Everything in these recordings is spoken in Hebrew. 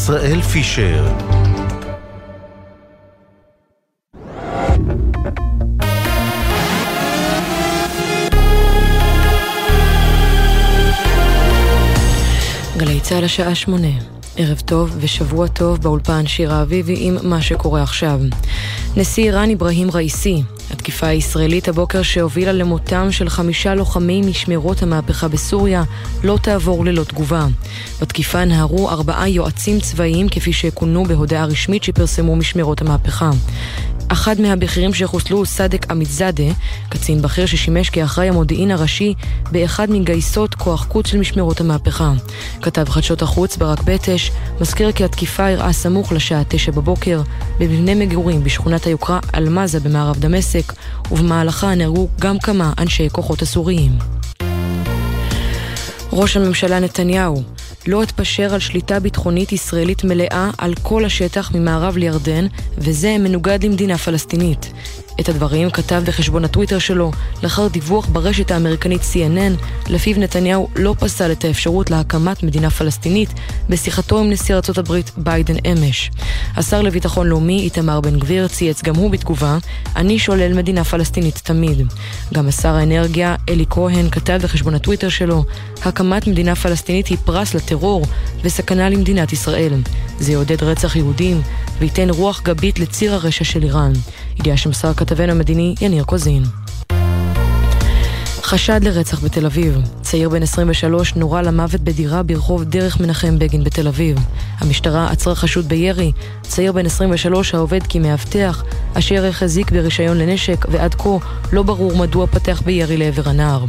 ישראל פישר גלי צה"ל השעה שמונה. ערב טוב ושבוע טוב באולפן שירה אביבי עם מה שקורה עכשיו. נשיא איראן אברהים ראיסי, התקיפה הישראלית הבוקר שהובילה למותם של חמישה לוחמים משמרות המהפכה בסוריה לא תעבור ללא תגובה. בתקיפה נהרו ארבעה יועצים צבאיים כפי שכונו בהודעה רשמית שפרסמו משמרות המהפכה. אחד מהבכירים שחוסלו, סדק עמידזאדה, קצין בכיר ששימש כאחראי המודיעין הראשי באחד מגייסות כוח קוץ של משמרות המהפכה. כתב חדשות החוץ ברק בטש, מזכיר כי התקיפה אירעה סמוך לשעה תשע בבוקר במבנה מגורים בשכונת היוקרה אלמזה במערב דמשק, ובמהלכה נהרגו גם כמה אנשי כוחות הסוריים. ראש הממשלה נתניהו לא אתפשר על שליטה ביטחונית ישראלית מלאה על כל השטח ממערב לירדן, וזה מנוגד למדינה פלסטינית. את הדברים כתב בחשבון הטוויטר שלו לאחר דיווח ברשת האמריקנית CNN, לפיו נתניהו לא פסל את האפשרות להקמת מדינה פלסטינית בשיחתו עם נשיא ארצות הברית ביידן אמש. השר לביטחון לאומי איתמר בן גביר צייץ גם הוא בתגובה, אני שולל מדינה פלסטינית תמיד. גם השר האנרגיה אלי כהן כתב בחשבון הטוויטר שלו, הקמת מדינה פלסטינית היא פרס לטרור וסכנה למדינת ישראל. זה יעודד רצח יהודים וייתן רוח גבית לציר הרשע של איראן. ידיעה שמסר כתבנו המדיני יניר קוזין. חשד לרצח בתל אביב. צעיר בן 23 נורה למוות בדירה ברחוב דרך מנחם בגין בתל אביב. המשטרה עצרה חשוד בירי. צעיר בן 23 העובד כמאבטח, אשר החזיק ברישיון לנשק, ועד כה לא ברור מדוע פתח בירי לעבר הנער.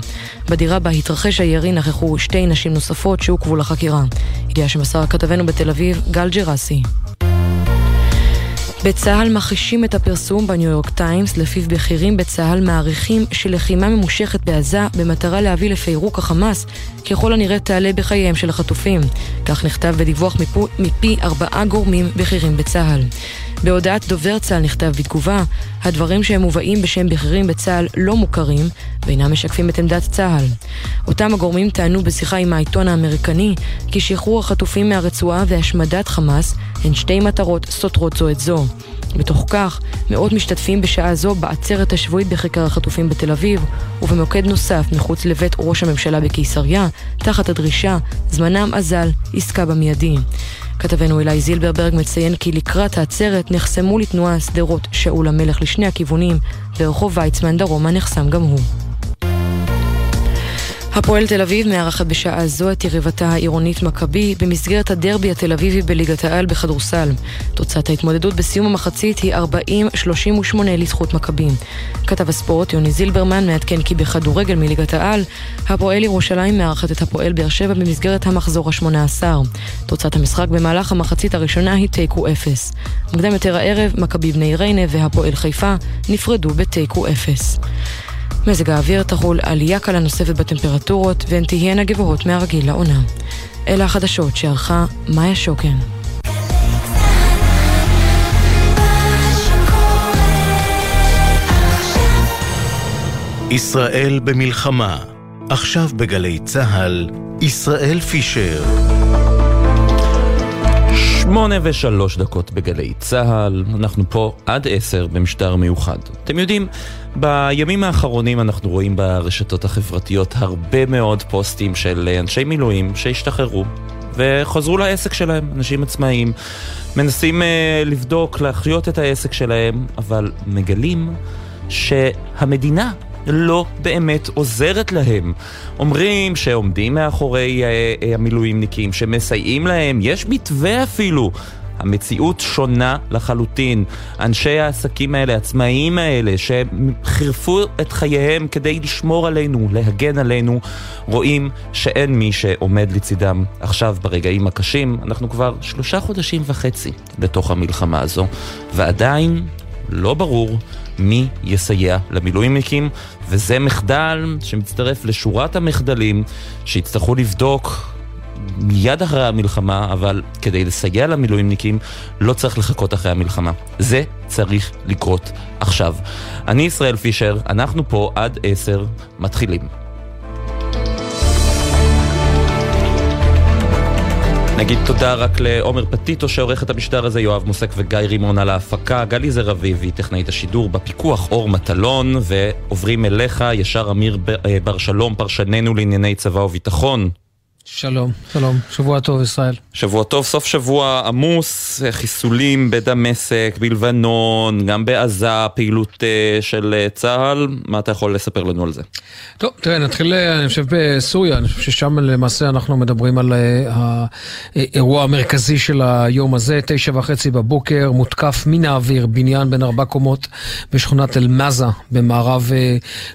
בדירה בה התרחש הירי נכחו שתי נשים נוספות שעוכבו לחקירה. ידיעה שמסר כתבנו בתל אביב, גל ג'רסי. בצה"ל מכחישים את הפרסום בניו יורק טיימס, לפיו בכירים בצה"ל מעריכים שלחימה ממושכת בעזה במטרה להביא לפירוק החמאס, ככל הנראה תעלה בחייהם של החטופים. כך נכתב בדיווח מפו, מפי ארבעה גורמים בכירים בצה"ל. בהודעת דובר צה"ל נכתב בתגובה, הדברים שהם מובאים בשם בכירים בצה"ל לא מוכרים ואינם משקפים את עמדת צה"ל. אותם הגורמים טענו בשיחה עם העיתון האמריקני כי שחרור החטופים מהרצועה והשמדת חמאס הן שתי מטרות סותרות זו את זו. בתוך כך, מאות משתתפים בשעה זו בעצרת השבועית בכיכר החטופים בתל אביב, ובמוקד נוסף מחוץ לבית ראש הממשלה בקיסריה, תחת הדרישה, זמנם אזל, עסקה במיידי. כתבנו אלי זילברברג מציין כי לקראת העצרת נחסמו לתנועה שדרות שאול המלך לשני הכיוונים, ורחוב ויצמן דרומה נחסם גם הוא. הפועל תל אביב מארחת בשעה זו את יריבתה העירונית מכבי במסגרת הדרבי התל אביבי בליגת העל בכדורסל. תוצאת ההתמודדות בסיום המחצית היא 40-38 לזכות מכבי. כתב הספורט יוני זילברמן מעדכן כי בכדורגל מליגת העל, הפועל ירושלים מארחת את הפועל באר שבע במסגרת המחזור ה-18. תוצאת המשחק במהלך המחצית הראשונה היא תיקו 0. מוקדם יותר הערב, מכבי בני ריינה והפועל חיפה נפרדו בתיקו 0. מזג האוויר תחול עלייה קלה נוספת בטמפרטורות והן תהיינה גבוהות מהרגיל לעונה. אלה החדשות שערכה מאיה שוקן. ישראל במלחמה, עכשיו בגלי צה"ל, ישראל פישר. שמונה ושלוש דקות בגלי צה"ל, אנחנו פה עד עשר במשטר מיוחד. אתם יודעים, בימים האחרונים אנחנו רואים ברשתות החברתיות הרבה מאוד פוסטים של אנשי מילואים שהשתחררו וחזרו לעסק שלהם, אנשים עצמאיים. מנסים uh, לבדוק, להחיות את העסק שלהם, אבל מגלים שהמדינה לא באמת עוזרת להם. אומרים שעומדים מאחורי uh, uh, המילואימניקים, שמסייעים להם, יש מתווה אפילו. המציאות שונה לחלוטין. אנשי העסקים האלה, העצמאיים האלה, שחירפו את חייהם כדי לשמור עלינו, להגן עלינו, רואים שאין מי שעומד לצידם עכשיו ברגעים הקשים. אנחנו כבר שלושה חודשים וחצי בתוך המלחמה הזו, ועדיין לא ברור מי יסייע למילואימניקים, וזה מחדל שמצטרף לשורת המחדלים שיצטרכו לבדוק מיד אחרי המלחמה, אבל כדי לסייע למילואימניקים לא צריך לחכות אחרי המלחמה. זה צריך לקרות עכשיו. אני ישראל פישר, אנחנו פה עד עשר, מתחילים. נגיד תודה רק לעומר פטיטו שעורך את המשדר הזה, יואב מוסק וגיא רימון על ההפקה, גלי זר אביבי, טכנאית השידור, בפיקוח אור מטלון, ועוברים אליך ישר אמיר אה, בר שלום, פרשננו לענייני צבא וביטחון. שלום, שלום, שבוע טוב ישראל. שבוע טוב, סוף שבוע עמוס, חיסולים בדמשק, בלבנון, גם בעזה, פעילות uh, של uh, צה"ל, מה אתה יכול לספר לנו על זה? טוב, תראה, נתחיל, אה, אני חושב בסוריה, אני חושב ששם למעשה אנחנו מדברים על האירוע המרכזי של היום הזה, תשע וחצי בבוקר, מותקף מן האוויר, בניין בין ארבע קומות בשכונת אל-מזה במערב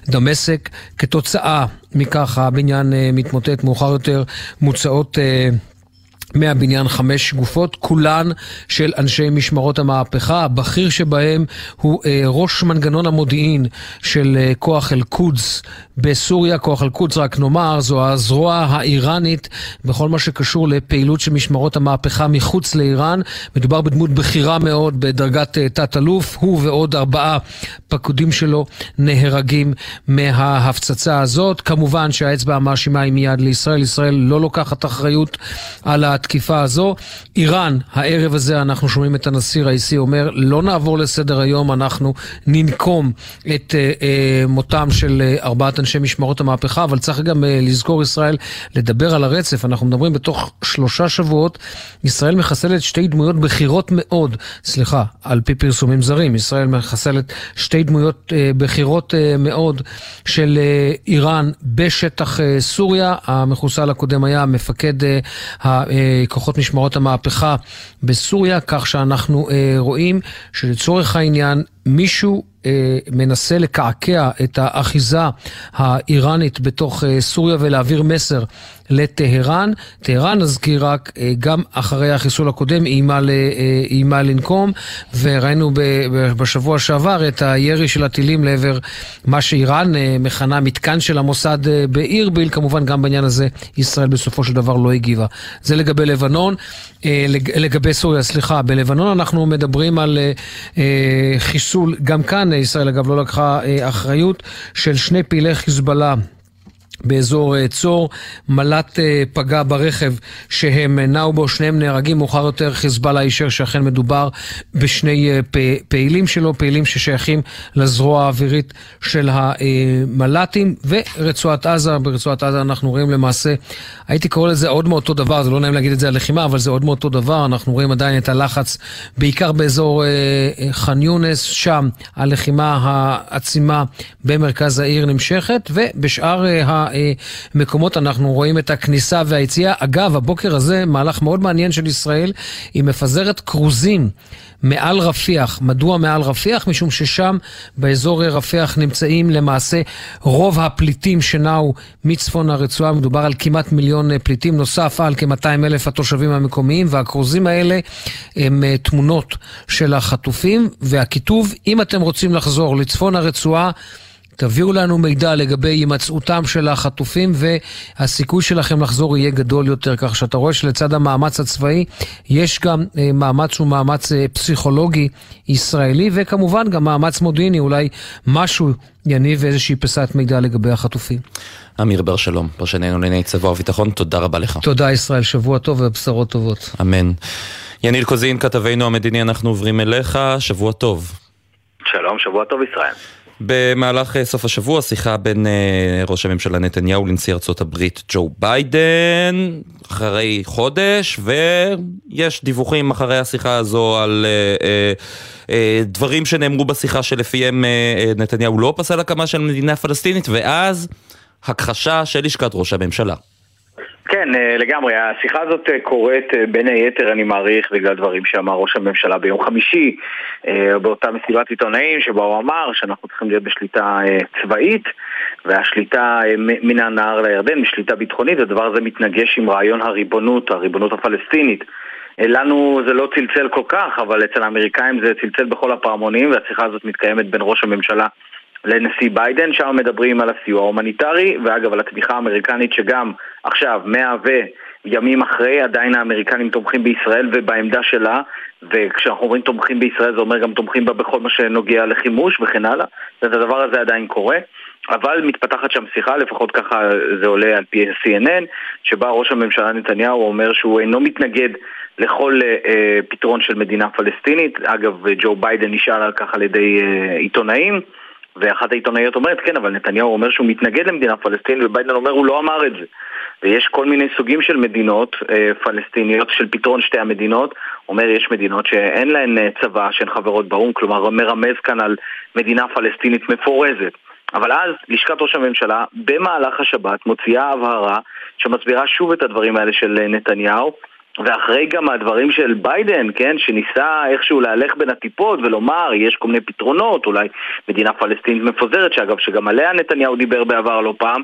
דמשק, כתוצאה מכך הבניין אה, מתמוטט מאוחר יותר, מוצאות אה, מהבניין חמש גופות, כולן של אנשי משמרות המהפכה. הבכיר שבהם הוא אה, ראש מנגנון המודיעין של אה, כוח אל-קודס בסוריה. כוח אל-קודס, רק נאמר, זו הזרוע האיראנית בכל מה שקשור לפעילות של משמרות המהפכה מחוץ לאיראן. מדובר בדמות בכירה מאוד בדרגת אה, תת-אלוף. הוא ועוד ארבעה פקודים שלו נהרגים מההפצצה הזאת. כמובן שהאצבע המאשימה היא מיד לישראל. ישראל לא לוקחת אחריות על ה... התקיפה הזו. איראן, הערב הזה אנחנו שומעים את הנשיא ראיסי אומר, לא נעבור לסדר היום, אנחנו ננקום את אה, אה, מותם של אה, ארבעת אנשי משמרות המהפכה, אבל צריך גם אה, לזכור ישראל, לדבר על הרצף. אנחנו מדברים בתוך שלושה שבועות, ישראל מחסלת שתי דמויות בכירות מאוד, סליחה, על פי פרסומים זרים, ישראל מחסלת שתי דמויות אה, בכירות אה, מאוד של אה, איראן בשטח אה, סוריה. המחוסל הקודם היה מפקד אה, כוחות משמרות המהפכה בסוריה, כך שאנחנו אה, רואים שלצורך העניין מישהו אה, מנסה לקעקע את האחיזה האיראנית בתוך אה, סוריה ולהעביר מסר לטהרן. טהרן, נזכיר רק, אה, גם אחרי החיסול הקודם איימה, איימה לנקום, וראינו בשבוע שעבר את הירי של הטילים לעבר מה שאיראן מכנה מתקן של המוסד באירביל. כמובן, גם בעניין הזה ישראל בסופו של דבר לא הגיבה. זה לגבי לבנון. לגבי סוריה, סליחה, בלבנון אנחנו מדברים על חיסול, גם כאן ישראל אגב לא לקחה אה, אחריות, של שני פעילי חיזבאללה. באזור אה, צור, מל"ט אה, פגע ברכב שהם נעו בו, שניהם נהרגים, מאוחר יותר חיזבאללה אישר שאכן מדובר בשני פעילים שלו, פעילים ששייכים לזרוע האווירית של המל"טים, ורצועת עזה, ברצועת עזה אנחנו רואים למעשה, הייתי קורא לזה עוד מאותו דבר, זה לא נעים להגיד את זה על לחימה, אבל זה עוד מאותו דבר, אנחנו רואים עדיין את הלחץ, בעיקר באזור ח'אן יונס, שם הלחימה העצימה במרכז העיר נמשכת, ובשאר המקומות אנחנו רואים את הכניסה והיציאה. אגב, הבוקר הזה, מהלך מאוד מעניין של ישראל, היא מפזרת כרוזים. מעל רפיח. מדוע מעל רפיח? משום ששם, באזור רפיח, נמצאים למעשה רוב הפליטים שנעו מצפון הרצועה. מדובר על כמעט מיליון פליטים, נוסף על כ-200 אלף התושבים המקומיים, והכרוזים האלה הם אה, תמונות של החטופים, והכיתוב, אם אתם רוצים לחזור לצפון הרצועה, תביאו לנו מידע לגבי הימצאותם של החטופים והסיכוי שלכם לחזור יהיה גדול יותר, כך שאתה רואה שלצד המאמץ הצבאי יש גם אה, מאמץ שהוא מאמץ אה, פסיכולוגי ישראלי וכמובן גם מאמץ מודיעיני, אולי משהו יניב איזושהי פיסת מידע לגבי החטופים. אמיר בר שלום, פרשננו לענייני צבא וביטחון, תודה רבה לך. תודה ישראל, שבוע טוב ובשורות טובות. אמן. יניל קוזין, כתבנו המדיני, אנחנו עוברים אליך, שבוע טוב. שלום, שבוע טוב ישראל. במהלך אה, סוף השבוע שיחה בין אה, ראש הממשלה נתניהו לנשיא ארצות הברית ג'ו ביידן אחרי חודש ויש דיווחים אחרי השיחה הזו על אה, דברים שנאמרו בשיחה שלפיהם נתניהו לא פסל הקמה של מדינה פלסטינית ואז הכחשה של לשכת ראש הממשלה. כן, אה, לגמרי. השיחה הזאת אה, קורית אה, בין היתר, אני מעריך, בגלל דברים שאמר ראש הממשלה ביום חמישי, באותה מסיבת עיתונאים, שבה הוא אמר שאנחנו צריכים להיות בשליטה צבאית, והשליטה מן הנהר לירדן, בשליטה ביטחונית, הדבר הזה מתנגש עם רעיון הריבונות, הריבונות הפלסטינית. לנו זה לא צלצל כל כך, אבל אצל האמריקאים זה צלצל בכל הפעמונים, והשיחה הזאת מתקיימת בין ראש הממשלה לנשיא ביידן, שם מדברים על הסיוע ההומניטרי, ואגב על התמיכה האמריקנית שגם עכשיו, מאה וימים אחרי, עדיין האמריקנים תומכים בישראל ובעמדה שלה, וכשאנחנו אומרים תומכים בישראל זה אומר גם תומכים בה בכל מה שנוגע לחימוש וכן הלאה, אז הדבר הזה עדיין קורה. אבל מתפתחת שם שיחה, לפחות ככה זה עולה על פי CNN, שבה ראש הממשלה נתניהו אומר שהוא אינו מתנגד לכל אה, אה, פתרון של מדינה פלסטינית. אגב, ג'ו ביידן נשאל על כך על ידי אה, עיתונאים, ואחת העיתונאיות אומרת, כן, אבל נתניהו אומר שהוא מתנגד למדינה פלסטינית, וביידן אומר, הוא לא אמר את זה. ויש כל מיני סוגים של מדינות אה, פלסטיניות, של פתרון שתי המדינות. אומר, יש מדינות שאין להן אה, צבא, שהן חברות באו"ם, כלומר מרמז כאן על מדינה פלסטינית מפורזת. אבל אז לשכת ראש הממשלה במהלך השבת מוציאה הבהרה שמסבירה שוב את הדברים האלה של אה, נתניהו ואחרי גם הדברים של ביידן, כן, שניסה איכשהו להלך בין הטיפות ולומר יש כל מיני פתרונות, אולי מדינה פלסטינית מפוזרת, שאגב שגם עליה נתניהו דיבר בעבר לא פעם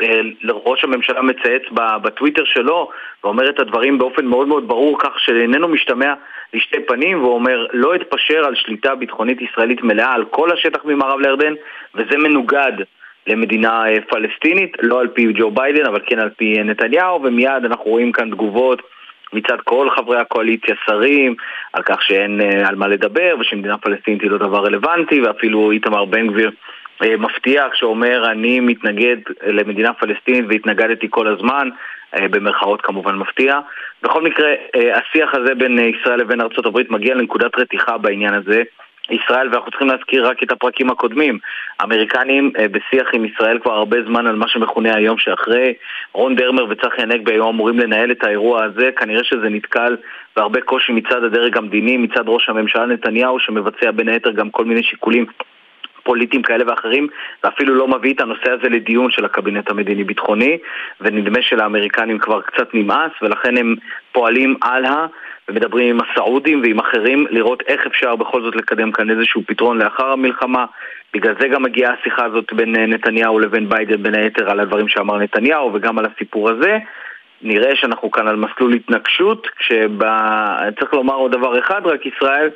אה, ראש הממשלה מצייץ בטוויטר שלו ואומר את הדברים באופן מאוד מאוד ברור כך שאיננו משתמע לשתי פנים והוא אומר לא אתפשר על שליטה ביטחונית ישראלית מלאה על כל השטח ממערב לירדן וזה מנוגד למדינה אה, פלסטינית, לא על פי ג'ו ביידן אבל כן על פי אה, נתניהו ומיד אנחנו רואים כאן תגובות מצד כל חברי הקואליציה, שרים, על כך שאין על מה לדבר ושמדינה פלסטינית היא לא דבר רלוונטי ואפילו איתמר בן גביר אה, מפתיע כשאומר אני מתנגד למדינה פלסטינית והתנגדתי כל הזמן, אה, במרכאות כמובן מפתיע. בכל מקרה, אה, השיח הזה בין ישראל לבין ארה"ב מגיע לנקודת רתיחה בעניין הזה. ישראל, ואנחנו צריכים להזכיר רק את הפרקים הקודמים. האמריקנים בשיח עם ישראל כבר הרבה זמן על מה שמכונה היום שאחרי. רון דרמר וצחי הנגבי היו אמורים לנהל את האירוע הזה, כנראה שזה נתקל בהרבה קושי מצד הדרג המדיני, מצד ראש הממשלה נתניהו, שמבצע בין היתר גם כל מיני שיקולים פוליטיים כאלה ואחרים, ואפילו לא מביא את הנושא הזה לדיון של הקבינט המדיני-ביטחוני, ונדמה שלאמריקנים כבר קצת נמאס, ולכן הם פועלים הלאה ומדברים עם הסעודים ועם אחרים לראות איך אפשר בכל זאת לקדם כאן איזשהו פתרון לאחר המלחמה. בגלל זה גם מגיעה השיחה הזאת בין נתניהו לבין ביידן בין היתר על הדברים שאמר נתניהו וגם על הסיפור הזה. נראה שאנחנו כאן על מסלול התנגשות, כשצריך לומר עוד דבר אחד, רק ישראל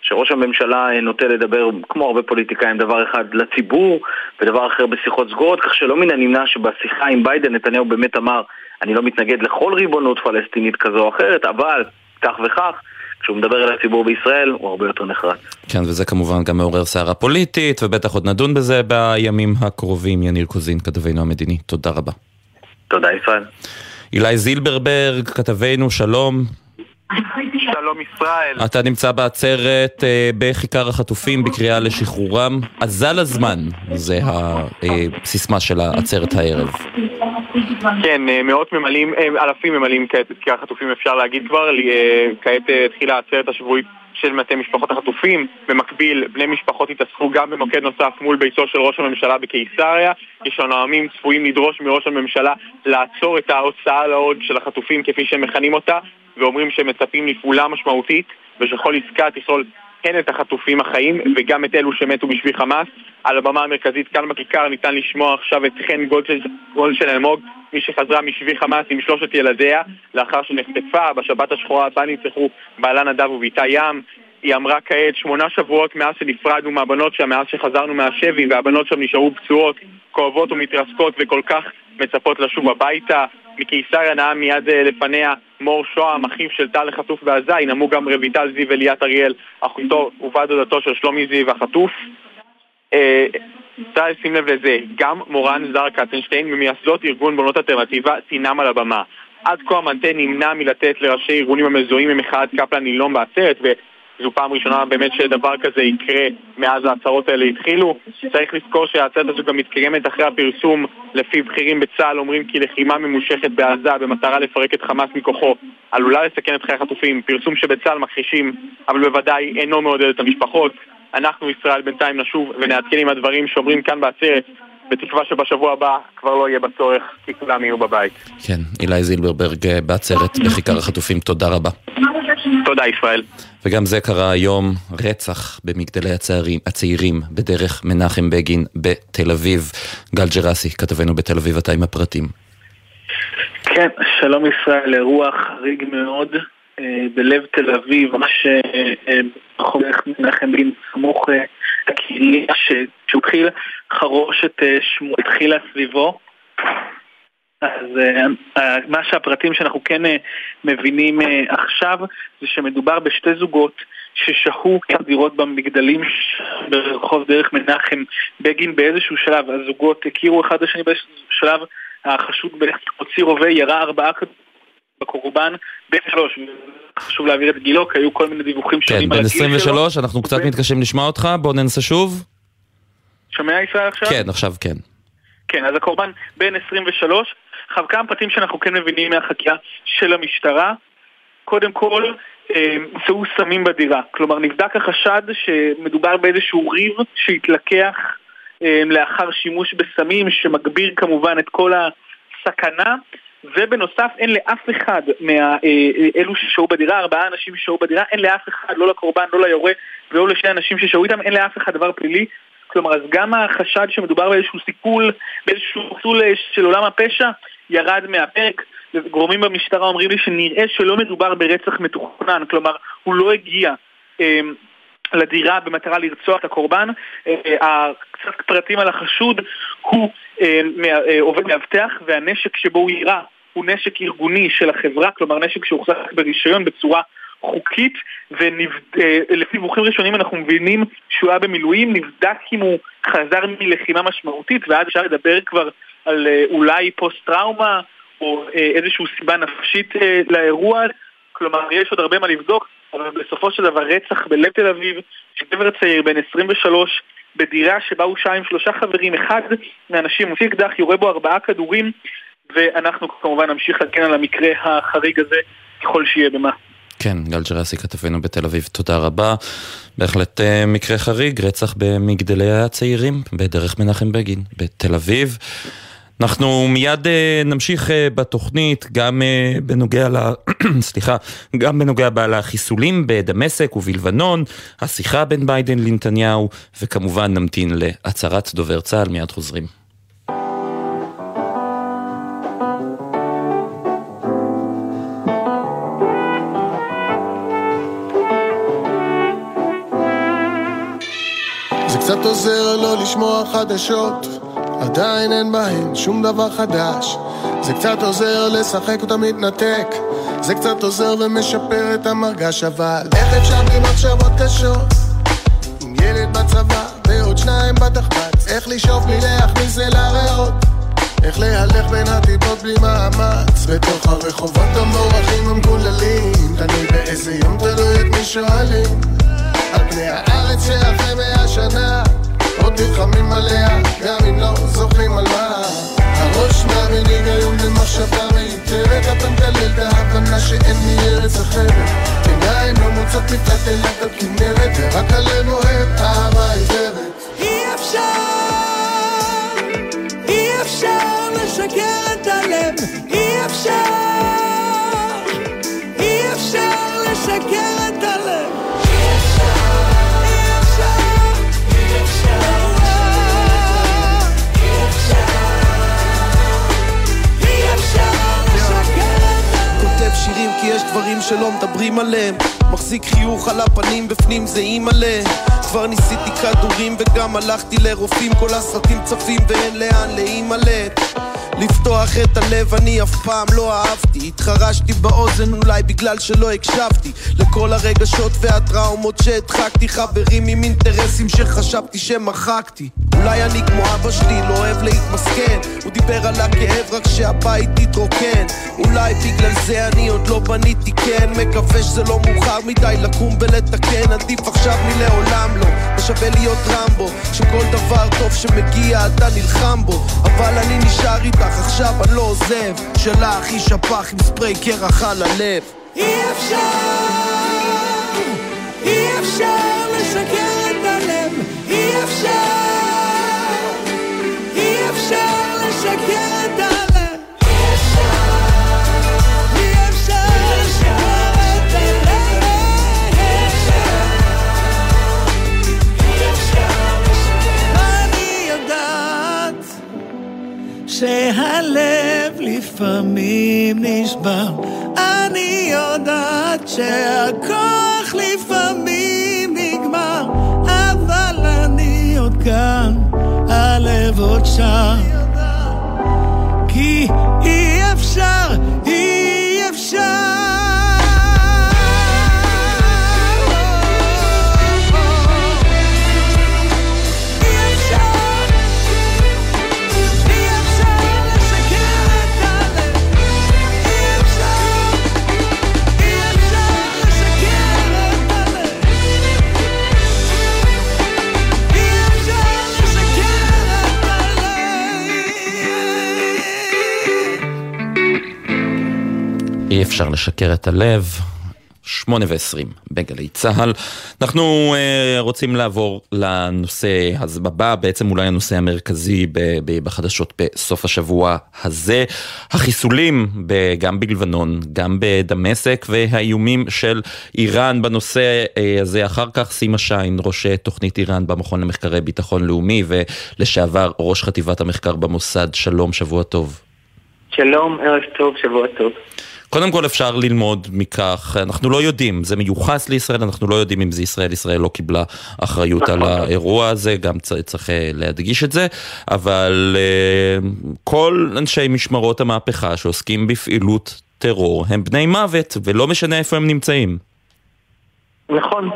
שראש הממשלה אה, נוטה לדבר, כמו הרבה פוליטיקאים, דבר אחד לציבור ודבר אחר בשיחות סגורות, כך שלא מן הנמנע שבשיחה עם ביידן נתניהו באמת אמר אני לא מתנגד לכל ריבונות פלסטינית כזו או אחרת, אבל כך וכך כשהוא מדבר אל הציבור בישראל הוא הרבה יותר נחרץ. כן, וזה כמובן גם מעורר סערה פוליטית, ובטח עוד נדון בזה בימים הקרובים. יניר קוזין, כתבנו המדיני, תודה רבה. תודה, ישראל. אילי זילברברג, כתבנו, שלום. שלום ישראל. אתה נמצא בעצרת אה, בכיכר החטופים בקריאה לשחרורם. אזל הזמן, זה הסיסמה של העצרת הערב. כן, אה, מאות ממלאים, אה, אלפים ממלאים כעת את כיכר החטופים אפשר להגיד כבר. אה, כעת התחילה העצרת השבועית של מטה משפחות החטופים. במקביל, בני משפחות התאספו גם במוקד נוסף מול ביתו של ראש הממשלה בקיסריה. יש הנואמים צפויים לדרוש מראש הממשלה לעצור את ההוצאה לעוד של החטופים כפי שהם מכנים אותה, ואומרים שהם מצפים לפעולה משמעותית ושכל עסקה תכלול הן את החטופים החיים וגם את אלו שמתו בשבי חמאס. על הבמה המרכזית כאן בכיכר ניתן לשמוע עכשיו את חן גולדשטיין אלמוג, מי שחזרה משבי חמאס עם שלושת ילדיה לאחר שנחטפה בשבת השחורה בה נרצחו בעלה נדב ובתה ים. היא אמרה כעת שמונה שבועות מאז שנפרדנו מהבנות שם, מאז שחזרנו מהשבי והבנות שם נשארו פצועות, כואבות ומתרסקות וכל כך מצפות לשוב הביתה. מקיסריה נאם מיד אה, לפניה מור שוהם, אחיו של טל החטוף בעזה, ינאמו גם רויטל זיו וליאת אריאל, אחותו ובת דודתו של שלומי זיו החטוף. אה, צריך לשים לב לזה, גם מורן זר קצנשטיין ממייסדות ארגון בונות אלטרנטיבה תנאם על הבמה. עד כה המנטה נמנע מלתת לראשי ארגונים המזוהים ממחאת קפלן נילום בעצרת זו פעם ראשונה באמת שדבר כזה יקרה מאז ההצהרות האלה התחילו. צריך לזכור שההצהרת הזו גם מתקיימת אחרי הפרסום לפי בכירים בצה"ל אומרים כי לחימה ממושכת בעזה במטרה לפרק את חמאס מכוחו עלולה לסכן את חיי החטופים, פרסום שבצה"ל מכחישים, אבל בוודאי אינו מעודד את המשפחות. אנחנו ישראל בינתיים נשוב ונעדכן עם הדברים שאומרים כאן בעצרת בתקווה שבשבוע הבא כבר לא יהיה בצורך, כי כולם יהיו בבית. כן, אילי זילברברג בעצרת בכיכר החטופים, תודה רבה. תודה ישראל. וגם זה קרה היום, רצח במגדלי הצערים, הצעירים בדרך מנחם בגין בתל אביב. גל ג'רסי, כתבנו בתל אביב, אתה עם הפרטים. כן, שלום ישראל, אירוע חריג מאוד אה, בלב תל אביב, ממש אה, מנחם בגין סמוך לקהילה, כשהוא התחיל חרושת שמו, התחילה סביבו. אז uh, מה שהפרטים שאנחנו כן uh, מבינים עכשיו זה שמדובר בשתי זוגות ששהו כמה דירות במגדלים ברחוב דרך מנחם בגין באיזשהו שלב. הזוגות הכירו אחד לשני באיזשהו שלב, החשוד הוציא רובה, ירה ארבעה בקורבן בן 3. חשוב להעביר את גילו, כי היו כל מיני דיווחים כן, שונים על הגיל שלו. כן, בן 23, אנחנו קצת מתקשים לשמוע אותך, בוא ננסה שוב. שומע ישראל עכשיו? כן, עכשיו כן. כן, אז הקורבן בן 23. כמה פרטים שאנחנו כן מבינים מהחקירה של המשטרה. קודם כל, הוצאו אה, סמים בדירה. כלומר, נבדק החשד שמדובר באיזשהו ריב שהתלקח אה, לאחר שימוש בסמים, שמגביר כמובן את כל הסכנה. ובנוסף אין לאף אחד מאלו אה, ששהו בדירה, ארבעה אנשים ששהו בדירה, אין לאף אחד, לא לקורבן, לא ליורה ולא לשני אנשים ששהו איתם, אין לאף אחד דבר פלילי. כלומר, אז גם החשד שמדובר באיזשהו סיכול, באיזשהו סיכול של עולם הפשע, ירד מהפרק. גורמים במשטרה אומרים לי שנראה שלא מדובר ברצח מתוכנן, כלומר, הוא לא הגיע אה, לדירה במטרה לרצוח את הקורבן. אה, קצת פרטים על החשוד, הוא אה, אה, עובד מאבטח והנשק שבו הוא יירה הוא נשק ארגוני של החברה, כלומר נשק שהוחזק ברישיון בצורה חוקית ולפי דיווחים ראשונים אנחנו מבינים שהוא היה במילואים, נבדק אם הוא חזר מלחימה משמעותית ואז אפשר לדבר כבר על אולי פוסט-טראומה או איזושהי סיבה נפשית לאירוע, כלומר יש עוד הרבה מה לבדוק, אבל בסופו של דבר רצח בלב תל אביב, גבר צעיר בן 23 בדירה שבה הוא שהה עם שלושה חברים, אחד מהאנשים מוציא אקדח, יורה בו ארבעה כדורים, ואנחנו כמובן נמשיך להגן על המקרה החריג הזה ככל שיהיה במה. כן, גל ג'רסי כתבנו בתל אביב, תודה רבה. בהחלט אה, מקרה חריג, רצח במגדלי הצעירים בדרך מנחם בגין בתל אביב. אנחנו מיד uh, נמשיך uh, בתוכנית גם uh, בנוגע ל... סליחה, גם בנוגע לחיסולים בדמשק ובלבנון, השיחה בין ביידן לנתניהו, וכמובן נמתין להצהרת דובר צה"ל, מיד חוזרים. זה קצת עוזר לא לשמוע חדשות עדיין אין בהן שום דבר חדש. זה קצת עוזר לשחק אותה מתנתק זה קצת עוזר ומשפר את המרגש אבל איך אפשר בלי מחשבות קשות? עם ילד בצבא ועוד שניים בתחפץ איך לשאוף בלי להכניס אל הריאות איך להלך בין הטיפות בלי מאמץ? בתוך הרחובות המורחים המקוללים תלוי באיזה יום תלוי את מי שואלים. על פני הארץ שאחרי מאה שנה עוד נלחמים עליה, גם אם לא זוכרים על מה. הראש מאמין היגיון למחשבה מיותרת אתה מגלל את ההבנה שאין לי ארץ אחרת. עיניים לא מוצאות מפלט אלת על כנרת ורק הלב אוהב אהבה עיוורת אי אפשר, אי אפשר לשקר את הלב. אי אפשר, אי אפשר לשקר שירים כי יש דברים שלא מדברים עליהם. מחזיק חיוך על הפנים בפנים זה אימא'לה. כבר ניסיתי כדורים וגם הלכתי לרופאים. כל הסרטים צפים ואין לאן לאימא'לה. לפתוח את הלב אני אף פעם לא אהבתי. התחרשתי באוזן אולי בגלל שלא הקשבתי לכל הרגשות והטראומות שהדחקתי. חברים עם אינטרסים שחשבתי שמחקתי אולי אני כמו אבא שלי לא אוהב להתמסכן. הוא דיבר על הכאב רק שהבית יתרוקן אולי בגלל זה אני עוד לא בניתי כן מקווה שזה לא מאוחר מדי לקום ולתקן. עדיף עכשיו מלעולם לא. ושווה להיות רמבו שכל דבר טוב שמגיע אתה נלחם בו. אבל אני נשאר איתך עכשיו אני לא עוזב. שלה הכי שפך עם ספרי קרח על הלב. אי אפשר, אי אפשר לשקר את הלב. אי אפשר, שהלב לפעמים נשבר. אני יודעת שהכוח לפעמים נגמר אבל אני עוד כאן, הלב עוד שם אי אפשר, אי אפשר אפשר לשקר את הלב. שמונה ועשרים בגלי צה"ל. אנחנו uh, רוצים לעבור לנושא הבא, בעצם אולי הנושא המרכזי בחדשות בסוף השבוע הזה. החיסולים גם בלבנון, גם בדמשק, והאיומים של איראן בנושא uh, הזה. אחר כך סימה שיין, ראש תוכנית איראן במכון למחקרי ביטחון לאומי, ולשעבר ראש חטיבת המחקר במוסד. שלום, שבוע טוב. שלום, ערב טוב, שבוע טוב. קודם כל אפשר ללמוד מכך, אנחנו לא יודעים, זה מיוחס לישראל, אנחנו לא יודעים אם זה ישראל, ישראל לא קיבלה אחריות על האירוע הזה, גם צריך אה, להדגיש את זה, אבל אה, כל אנשי משמרות המהפכה שעוסקים בפעילות טרור הם בני מוות, ולא משנה איפה הם נמצאים. נכון,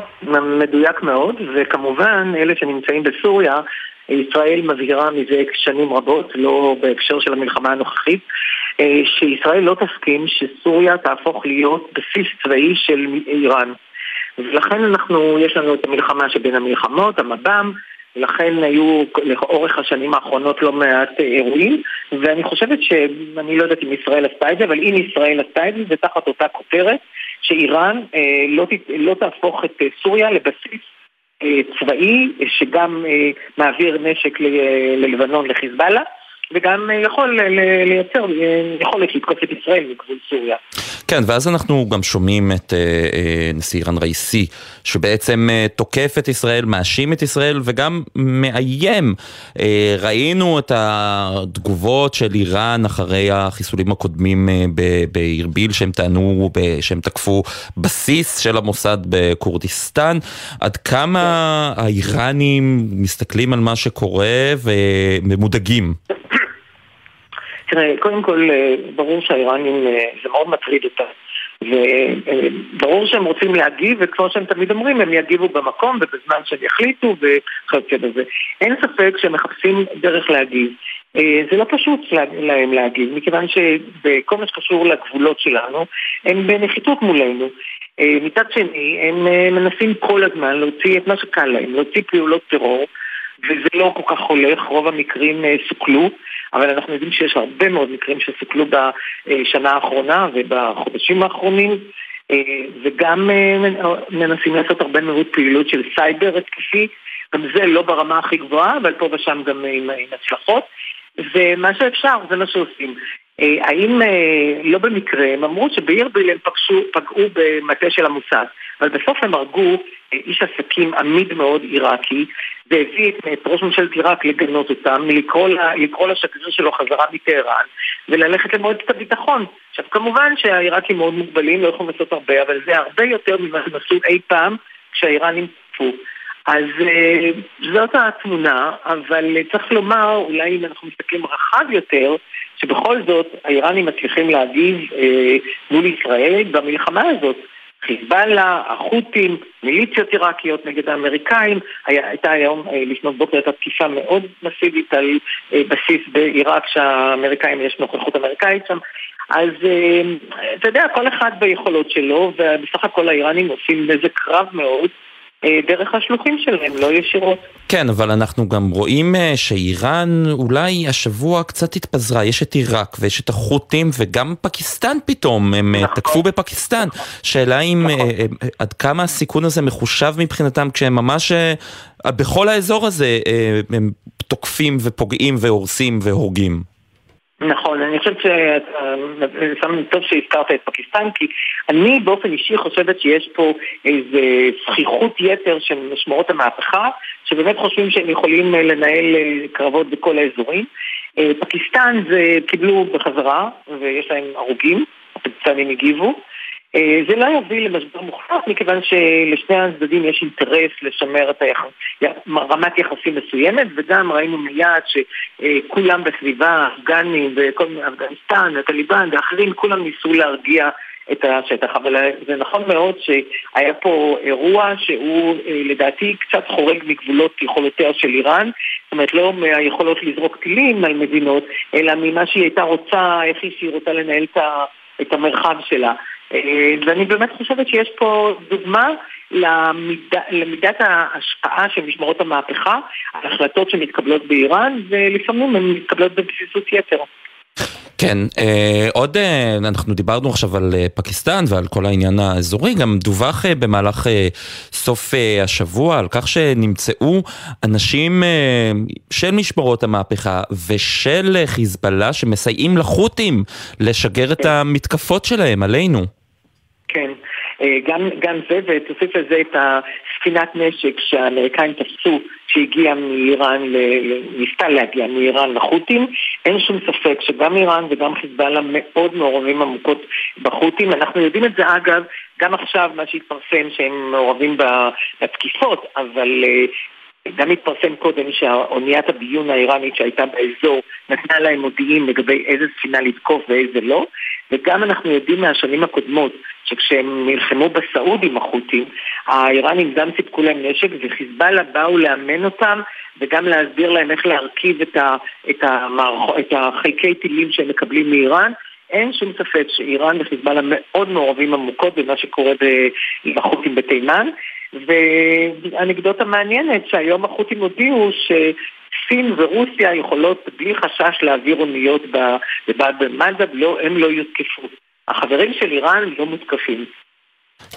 מדויק מאוד, וכמובן אלה שנמצאים בסוריה ישראל מבהירה מזה שנים רבות, לא בהקשר של המלחמה הנוכחית, שישראל לא תסכים שסוריה תהפוך להיות בסיס צבאי של איראן. ולכן אנחנו, יש לנו את המלחמה שבין המלחמות, המב"ם, לכן היו לאורך השנים האחרונות לא מעט אה, אירועים, ואני חושבת שאני לא יודעת אם ישראל עשתה את זה, אבל אם ישראל עשתה את זה, זה תחת אותה כותרת, שאיראן אה, לא, לא תהפוך את סוריה לבסיס אה, צבאי שגם אה, מעביר נשק ללבנון לחיזבאללה וגם אה, יכול לייצר יכולת לתקוף את ישראל מגבול סוריה. כן, ואז אנחנו גם שומעים את אה, אה, נשיא איראן ראיסי, שבעצם אה, תוקף את ישראל, מאשים את ישראל וגם מאיים. אה, ראינו את התגובות של איראן אחרי החיסולים הקודמים אה, בארביל, שהם טענו, שהם תקפו בסיס של המוסד בכורדיסטן. עד כמה האיראנים מסתכלים על מה שקורה וממודאגים? תראה, קודם כל, אה, ברור שהאיראנים, אה, זה מאוד מטריד אותם. וברור שהם רוצים להגיב, וכמו שהם תמיד אומרים, הם יגיבו במקום ובזמן שהם יחליטו וכיוצא בזה. אין ספק שהם מחפשים דרך להגיב. אה, זה לא פשוט להם להגיב, מכיוון שבכל מה שקשור לגבולות שלנו, הם בנחיתות מולנו. מצד שני, הם מנסים כל הזמן להוציא את מה שקל להם, להוציא פעולות טרור, וזה לא כל כך הולך, רוב המקרים סוכלו. אבל אנחנו יודעים שיש הרבה מאוד מקרים שסוכלו בשנה האחרונה ובחודשים האחרונים, אה, וגם אה, מנסים לעשות הרבה מאוד פעילות של סייבר התקפי, גם זה לא ברמה הכי גבוהה, אבל פה ושם גם עם, הצלחות, ומה שאפשר זה מה שעושים. אה, האם לא במקרה, הם אמרו שבאירביל הם פגשו, פגעו במטה של המוסד, אבל בסוף הם הרגו איש עסקים עמיד מאוד עיראקי, והביא את ראש ממשלת עיראק לגנות אותם, לקרוא לשגריר שלו חזרה מטהרן, וללכת למועצת הביטחון. עכשיו כמובן שהעיראקים מאוד מוגבלים, לא יכולים לעשות הרבה, אבל זה הרבה יותר ממה שהם עשו אי פעם כשהאיראנים צפו. אז אה, זאת התמונה, אבל צריך לומר, אולי אם אנחנו מסתכלים רחב יותר, שבכל זאת האיראנים מצליחים להגיב אה, מול ישראל במלחמה הזאת. חיזבאללה, החות'ים, מיליציות עיראקיות נגד האמריקאים. היה, הייתה היום אה, לפנות בוקר הייתה תקיפה מאוד מסיבית על אה, בסיס בעיראק שהאמריקאים, יש נוכחות אמריקאית שם. אז אה, אתה יודע, כל אחד ביכולות שלו, ובסך הכל האיראנים עושים נזק רב מאוד. אה, דרך השלוחים שלהם, לא ישירות. כן, אבל אנחנו גם רואים אה, שאיראן אולי השבוע קצת התפזרה, יש את עיראק ויש את החות'ים וגם פקיסטן פתאום, הם אה, נכון. תקפו בפקיסטן. שאלה אם נכון. עד כמה הסיכון הזה מחושב מבחינתם כשהם ממש בכל האזור הזה הם תוקפים ופוגעים והורסים והורגים. נכון, אני חושבת ששם טוב שהזכרת את פקיסטן, כי אני באופן אישי חושבת שיש פה איזו זכיחות יתר של משמעות המהפכה, שבאמת חושבים שהם יכולים אה, לנהל אה, קרבות בכל האזורים. אה, פקיסטן זה קיבלו בחזרה, ויש להם הרוגים, הפקיסטנים הגיבו. אה, זה לא יביא למשבר מוחלט מכיוון שלשני הצדדים יש אינטרס לשמר את היחס, רמת יחסים מסוימת וגם ראינו מיד שכולם בסביבה, האפגנים וכל מיני, אפגניסטן, הטליבן ואחרים, כולם ניסו להרגיע את השטח, אבל זה נכון מאוד שהיה פה אירוע שהוא אה, לדעתי קצת חורג מגבולות יכולותיה של איראן, זאת אומרת לא מהיכולות לזרוק טילים על מדינות, אלא ממה שהיא הייתה רוצה, איך היא רוצה לנהל את המרחב שלה. אה, ואני באמת חושבת שיש פה דוגמה למיד, למידת ההשפעה של משמרות המהפכה על החלטות שמתקבלות באיראן, ולפעמים הן מתקבלות בבסיסות יתר. כן, אה, עוד אה, אנחנו דיברנו עכשיו על אה, פקיסטן ועל כל העניין האזורי, גם דווח במהלך סוף השבוע על כך שנמצאו אנשים של משמרות המהפכה ושל חיזבאללה שמסייעים לחות'ים לשגר את המתקפות שלהם עלינו. כן, גם, גם זה, ותוסיף לזה את הספינת נשק שהאמריקאים תפסו שהגיעה מאיראן, ניסתה להגיע מאיראן לחות'ים. אין שום ספק שגם איראן וגם חיזבאללה מאוד מעורבים עמוקות בחות'ים. אנחנו יודעים את זה אגב, גם עכשיו מה שהתפרסם שהם מעורבים בתקיפות, אבל אה, גם התפרסם קודם שהאוניית הביון האיראנית שהייתה באזור נתנה להם מודיעין לגבי איזה ספינה לתקוף ואיזה לא וגם אנחנו יודעים מהשנים הקודמות שכשהם נלחמו בסעודים החות'ים האיראנים גם סיפקו להם נשק וחיזבאללה באו לאמן אותם וגם להסביר להם איך להרכיב את, ה, את, המערכ, את החלקי טילים שהם מקבלים מאיראן. אין שום ספק שאיראן וחיזבאללה מאוד מעורבים עמוקות במה שקורה עם החות'ים בתימן ואנקדוטה מעניינת שהיום החות'ים הודיעו שסין ורוסיה יכולות בלי חשש להעביר אוניות בבעד במנדב, לא, הם לא יותקפו. החברים של איראן לא מותקפים.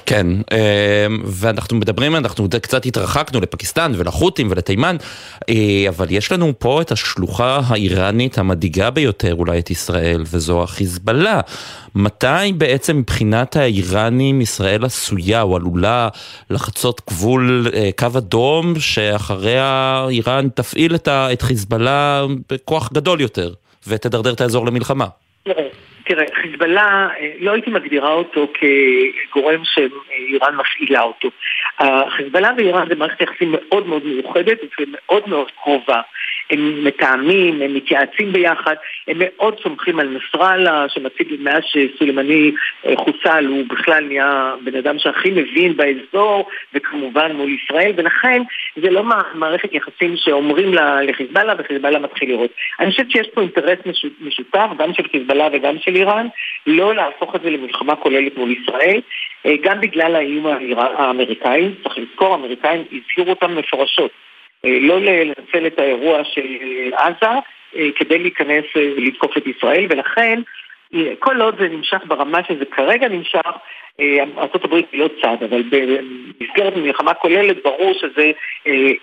כן, אמ, ואנחנו מדברים, אנחנו קצת התרחקנו לפקיסטן ולחות'ים ולתימן, אה, אבל יש לנו פה את השלוחה האיראנית המדאיגה ביותר אולי את ישראל, וזו החיזבאללה. מתי בעצם מבחינת האיראנים ישראל עשויה או עלולה לחצות גבול אה, קו אדום, שאחריה איראן תפעיל את חיזבאללה בכוח גדול יותר, ותדרדר את האזור למלחמה? תראה, חיזבאללה, אה, לא הייתי מגדירה אותו כגורם שאיראן מפעילה אותו. חיזבאללה ואיראן זה מערכת יחסים מאוד מאוד מיוחדת ומאוד מאוד קרובה. הם מתאמים, הם מתייעצים ביחד, הם מאוד סומכים על נסראללה, שמציג מאז שסולימני אה, חוסל, הוא בכלל נהיה בן אדם שהכי מבין באזור, וכמובן מול ישראל, ולכן זה לא מערכת יחסים שאומרים לחיזבאללה וחיזבאללה מתחיל לראות. אני חושבת שיש פה אינטרס משותף, גם של חיזבאללה וגם של איראן, לא להפוך את זה למלחמה כוללת מול ישראל, אה, גם בגלל האיום האמריקאי, צריך לזכור, האמריקאים הזהירו אותם מפורשות. אה, לא לנצל את האירוע של עזה אה, כדי להיכנס ולתקוף את ישראל, ולכן כל עוד זה נמשך ברמה שזה כרגע נמשך, ארה"ב היא לא צד, אבל במסגרת מלחמה כוללת ברור שזה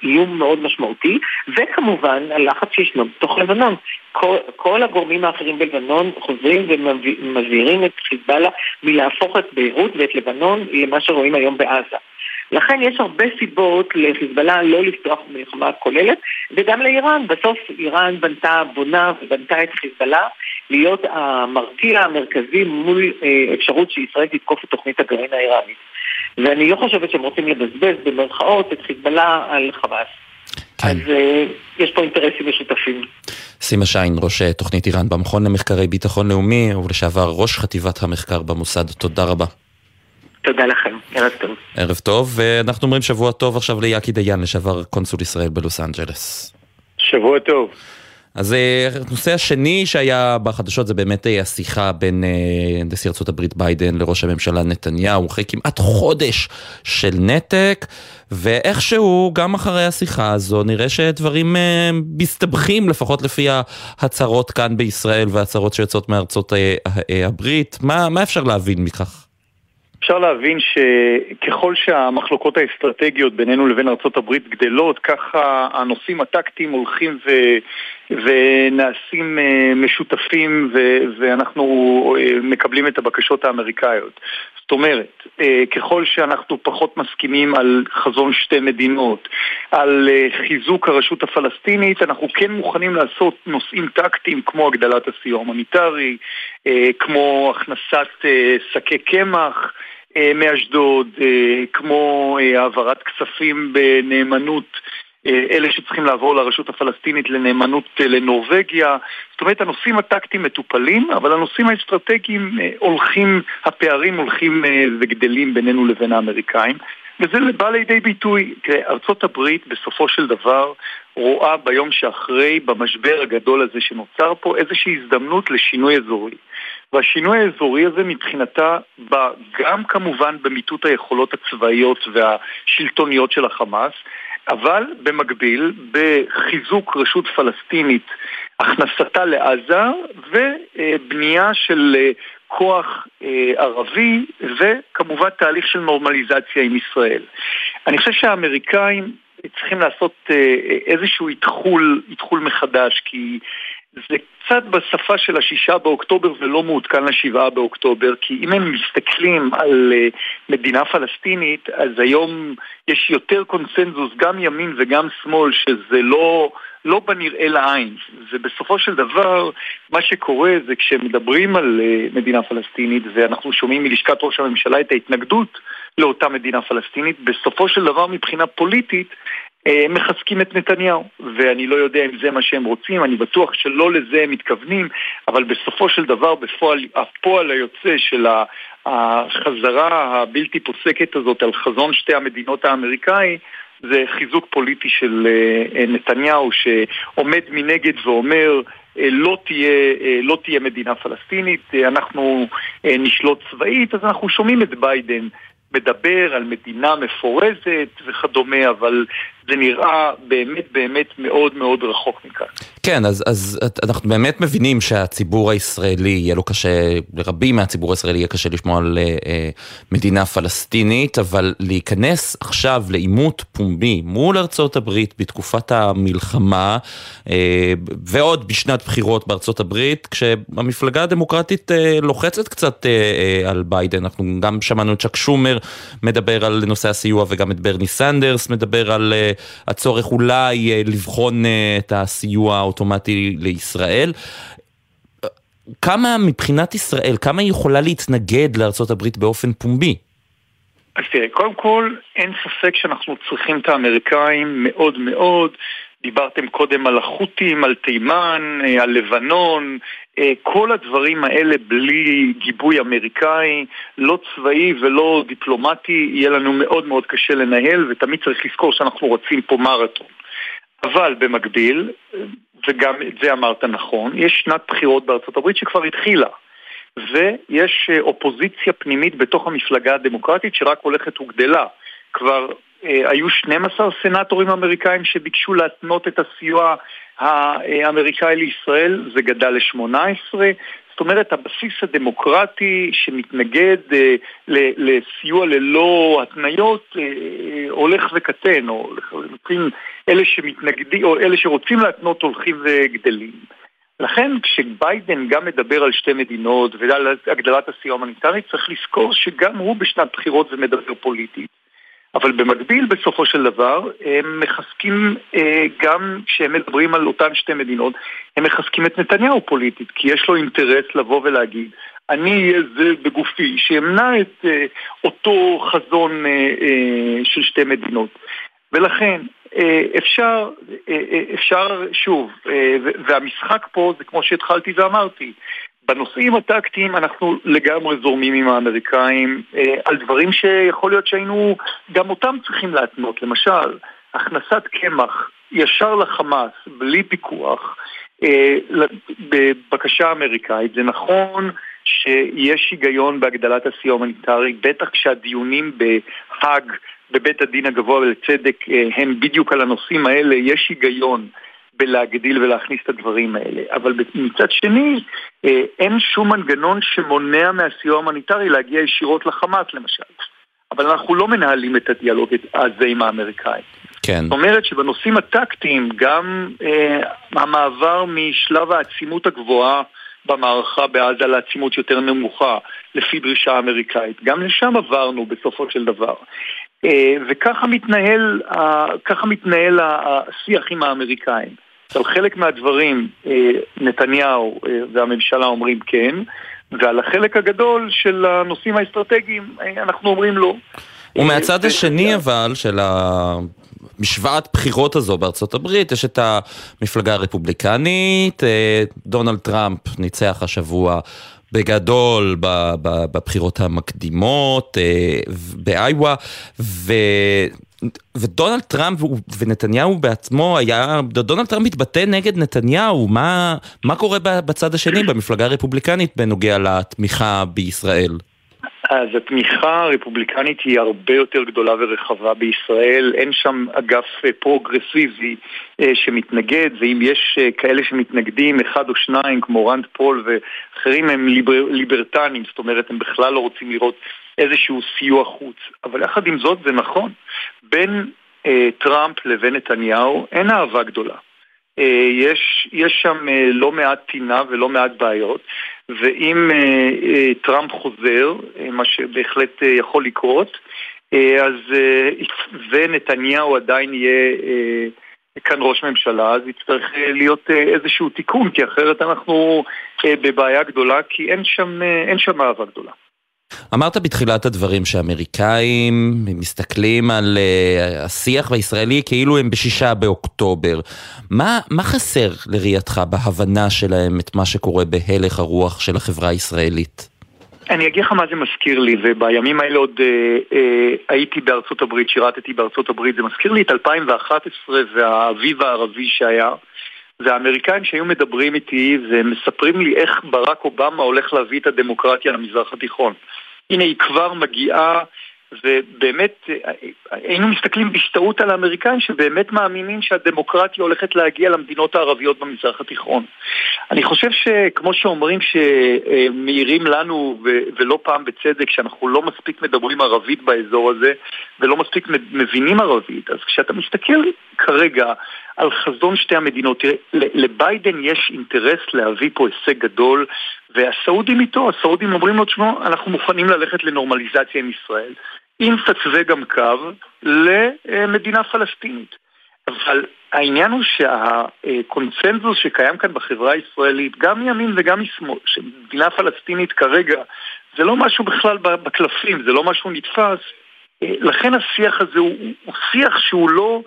איום מאוד משמעותי, וכמובן הלחץ שישנו בתוך לבנון. כל, כל הגורמים האחרים בלבנון חוזרים ומבהירים את חיזבאללה מלהפוך את ביירות ואת לבנון למה שרואים היום בעזה. לכן יש הרבה סיבות לחיזבאללה לא לפתוח במלחמה כוללת, וגם לאיראן. בסוף איראן בנתה, בונה ובנתה את חיזבאללה להיות המרתיע המרכזי מול אה, אפשרות שישראל תתקוף את תוכנית הגרעין האיראנית. ואני לא חושבת שהם רוצים לבזבז במרכאות את חיזבאללה על חמאס. כן. אז uh, יש פה אינטרסים משותפים. סימה שיין, ראש אה, תוכנית איראן במכון למחקרי ביטחון לאומי ולשעבר ראש חטיבת המחקר במוסד, תודה רבה. תודה לכם, ערב טוב. ערב טוב, ואנחנו אומרים שבוע טוב עכשיו ליאקי דיין, לשעבר קונסול ישראל בלוס אנג'לס. שבוע טוב. אז אה, הנושא השני שהיה בחדשות זה באמת אה, השיחה בין אה, נשיא ארצות הברית ביידן לראש הממשלה נתניהו, אחרי כמעט חודש של נתק, ואיכשהו גם אחרי השיחה הזו נראה שדברים מסתבכים לפחות לפי ההצהרות כאן בישראל וההצהרות שיוצאות מארצות הברית. מה, מה אפשר להבין מכך? אפשר להבין שככל שהמחלוקות האסטרטגיות בינינו לבין ארה"ב גדלות, ככה הנושאים הטקטיים הולכים ו... ונעשים אה, משותפים ו... ואנחנו אה, מקבלים את הבקשות האמריקאיות. זאת אומרת, אה, ככל שאנחנו פחות מסכימים על חזון שתי מדינות, על חיזוק הרשות הפלסטינית, אנחנו כן מוכנים לעשות נושאים טקטיים כמו הגדלת הסיוע ההומניטרי, כמו הכנסת שקי קמח מאשדוד, כמו העברת כספים בנאמנות אלה שצריכים לעבור לרשות הפלסטינית לנאמנות לנורבגיה. זאת אומרת, הנושאים הטקטיים מטופלים, אבל הנושאים האסטרטגיים הולכים, הפערים הולכים וגדלים בינינו לבין האמריקאים. וזה בא לידי ביטוי. ארצות הברית בסופו של דבר רואה ביום שאחרי, במשבר הגדול הזה שנוצר פה, איזושהי הזדמנות לשינוי אזורי. והשינוי האזורי הזה מבחינתה בא גם כמובן במיטוט היכולות הצבאיות והשלטוניות של החמאס, אבל במקביל בחיזוק רשות פלסטינית, הכנסתה לעזה ובנייה של כוח אה, ערבי וכמובן תהליך של נורמליזציה עם ישראל. אני חושב שהאמריקאים צריכים לעשות אה, איזשהו איתחול, איתחול מחדש כי זה קצת בשפה של השישה באוקטובר ולא מעודכן לשבעה באוקטובר, כי אם הם מסתכלים על uh, מדינה פלסטינית, אז היום יש יותר קונסנזוס, גם ימין וגם שמאל, שזה לא, לא בנראה לעין. ובסופו של דבר, מה שקורה זה כשמדברים על uh, מדינה פלסטינית, ואנחנו שומעים מלשכת ראש הממשלה את ההתנגדות לאותה מדינה פלסטינית, בסופו של דבר מבחינה פוליטית, אה, מחזקים את נתניהו, ואני לא יודע אם זה מה שהם רוצים, אני בטוח שלא לזה הם מתכוונים, אבל בסופו של דבר, בפועל, הפועל היוצא של החזרה הבלתי פוסקת הזאת על חזון שתי המדינות האמריקאי, זה חיזוק פוליטי של אה, אה, נתניהו שעומד מנגד ואומר לא תהיה, לא תהיה מדינה פלסטינית, אנחנו נשלוט צבאית, אז אנחנו שומעים את ביידן מדבר על מדינה מפורזת וכדומה, אבל זה נראה באמת באמת מאוד מאוד רחוק מכאן. כן, אז, אז אנחנו באמת מבינים שהציבור הישראלי יהיה לו קשה, לרבים מהציבור הישראלי יהיה קשה לשמוע על אה, מדינה פלסטינית, אבל להיכנס עכשיו לעימות פומבי מול ארצות הברית בתקופת המלחמה, אה, ועוד בשנת בחירות בארצות הברית, כשהמפלגה הדמוקרטית אה, לוחצת קצת אה, אה, על ביידן, אנחנו גם שמענו את צ'ק שומר מדבר על נושא הסיוע וגם את ברני סנדרס מדבר על... אה, הצורך אולי אה, לבחון אה, את הסיוע האוטומטי לישראל. כמה מבחינת ישראל, כמה היא יכולה להתנגד הברית באופן פומבי? אז תראה, קודם כל, אין ספק שאנחנו צריכים את האמריקאים מאוד מאוד. דיברתם קודם על החות'ים, על תימן, אה, על לבנון, אה, כל הדברים האלה בלי גיבוי אמריקאי, לא צבאי ולא דיפלומטי, יהיה לנו מאוד מאוד קשה לנהל, ותמיד צריך לזכור שאנחנו רוצים פה מרתון. אבל במקביל, וגם את זה אמרת נכון, יש שנת בחירות בארצות הברית שכבר התחילה. ויש אה, אופוזיציה פנימית בתוך המפלגה הדמוקרטית שרק הולכת וגדלה. כבר היו 12 סנטורים אמריקאים שביקשו להתנות את הסיוע האמריקאי לישראל, זה גדל ל-18. זאת אומרת, הבסיס הדמוקרטי שמתנגד אה, לסיוע ללא התניות אה, הולך וקטן, או הולכים, אלה שמתנגדים, או אלה שרוצים להתנות הולכים וגדלים. לכן כשביידן גם מדבר על שתי מדינות ועל הגדלת הסיוע ההומניטרי, צריך לזכור שגם הוא בשנת בחירות ומדבר פוליטית. אבל במקביל בסופו של דבר הם מחזקים אה, גם כשהם מדברים על אותן שתי מדינות הם מחזקים את נתניהו פוליטית כי יש לו אינטרס לבוא ולהגיד אני אהיה זה בגופי שימנע את אה, אותו חזון אה, של שתי מדינות. ולכן אפשר, אפשר שוב, והמשחק פה זה כמו שהתחלתי ואמרתי בנושאים הטקטיים אנחנו לגמרי זורמים עם האמריקאים אה, על דברים שיכול להיות שהיינו גם אותם צריכים להתנות. למשל, הכנסת קמח ישר לחמאס, בלי פיקוח, אה, בבקשה אמריקאית. זה נכון שיש היגיון בהגדלת הסיוע ההומניטרי, בטח כשהדיונים בהאג, בבית הדין הגבוה לצדק, אה, הם בדיוק על הנושאים האלה, יש היגיון. בלהגדיל ולהכניס את הדברים האלה. אבל מצד שני, אה, אין שום מנגנון שמונע מהסיוע ההומניטרי להגיע ישירות לחמאס למשל. אבל אנחנו לא מנהלים את הדיאלוג הזה עם האמריקאים. כן. זאת אומרת שבנושאים הטקטיים, גם אה, המעבר משלב העצימות הגבוהה במערכה בעזה לעצימות יותר נמוכה, לפי דרישה אמריקאית, גם לשם עברנו בסופו של דבר. אה, וככה מתנהל, ככה מתנהל השיח עם האמריקאים. על חלק מהדברים אה, נתניהו אה, והממשלה אומרים כן, ועל החלק הגדול של הנושאים האסטרטגיים אנחנו אומרים לא. ומהצד השני אבל של המשוואת בחירות הזו בארצות הברית, יש את המפלגה הרפובליקנית, דונלד טראמפ ניצח השבוע בגדול בבחירות המקדימות באיווה, ו... ודונלד טראמפ ונתניהו בעצמו היה, דונלד טראמפ מתבטא נגד נתניהו, מה, מה קורה בצד השני במפלגה הרפובליקנית בנוגע לתמיכה בישראל? אז התמיכה הרפובליקנית היא הרבה יותר גדולה ורחבה בישראל, אין שם אגף פרוגרסיבי שמתנגד, ואם יש כאלה שמתנגדים, אחד או שניים כמו רנד פול ואחרים הם ליבר, ליברטנים, זאת אומרת הם בכלל לא רוצים לראות איזשהו סיוע חוץ. אבל יחד עם זאת זה נכון, בין אה, טראמפ לבין נתניהו אין אהבה גדולה. אה, יש, יש שם אה, לא מעט טינה ולא מעט בעיות, ואם אה, אה, טראמפ חוזר, אה, מה שבהחלט יכול לקרות, אז, ונתניהו עדיין יהיה כאן ראש ממשלה, אז יצטרך להיות איזשהו תיקון, כי אחרת אנחנו בבעיה גדולה, כי אין שם, אין שם אהבה גדולה. אמרת בתחילת הדברים שאמריקאים מסתכלים על uh, השיח הישראלי כאילו הם בשישה באוקטובר. מה, מה חסר לראייתך בהבנה שלהם את מה שקורה בהלך הרוח של החברה הישראלית? אני אגיד לך מה זה מזכיר לי, ובימים האלה עוד אה, אה, הייתי בארצות הברית, שירתתי בארצות הברית, זה מזכיר לי את 2011 והאביב הערבי שהיה. והאמריקאים שהיו מדברים איתי ומספרים לי איך ברק אובמה הולך להביא את הדמוקרטיה למזרח התיכון. הנה היא כבר מגיעה, ובאמת היינו מסתכלים בהשתאות על האמריקאים שבאמת מאמינים שהדמוקרטיה הולכת להגיע למדינות הערביות במזרח התיכון. אני חושב שכמו שאומרים שמאירים לנו, ולא פעם בצדק, שאנחנו לא מספיק מדברים ערבית באזור הזה, ולא מספיק מבינים ערבית, אז כשאתה מסתכל כרגע על חזון שתי המדינות. תראה, לביידן יש אינטרס להביא פה הישג גדול, והסעודים איתו, הסעודים אומרים לו, תשמעו, אנחנו מוכנים ללכת לנורמליזציה עם ישראל. אם תתווה גם קו למדינה פלסטינית. אבל העניין הוא שהקונצנזוס שקיים כאן בחברה הישראלית, גם מימין וגם משמאל, שמדינה פלסטינית כרגע זה לא משהו בכלל בקלפים, זה לא משהו נתפס, לכן השיח הזה הוא, הוא שיח שהוא לא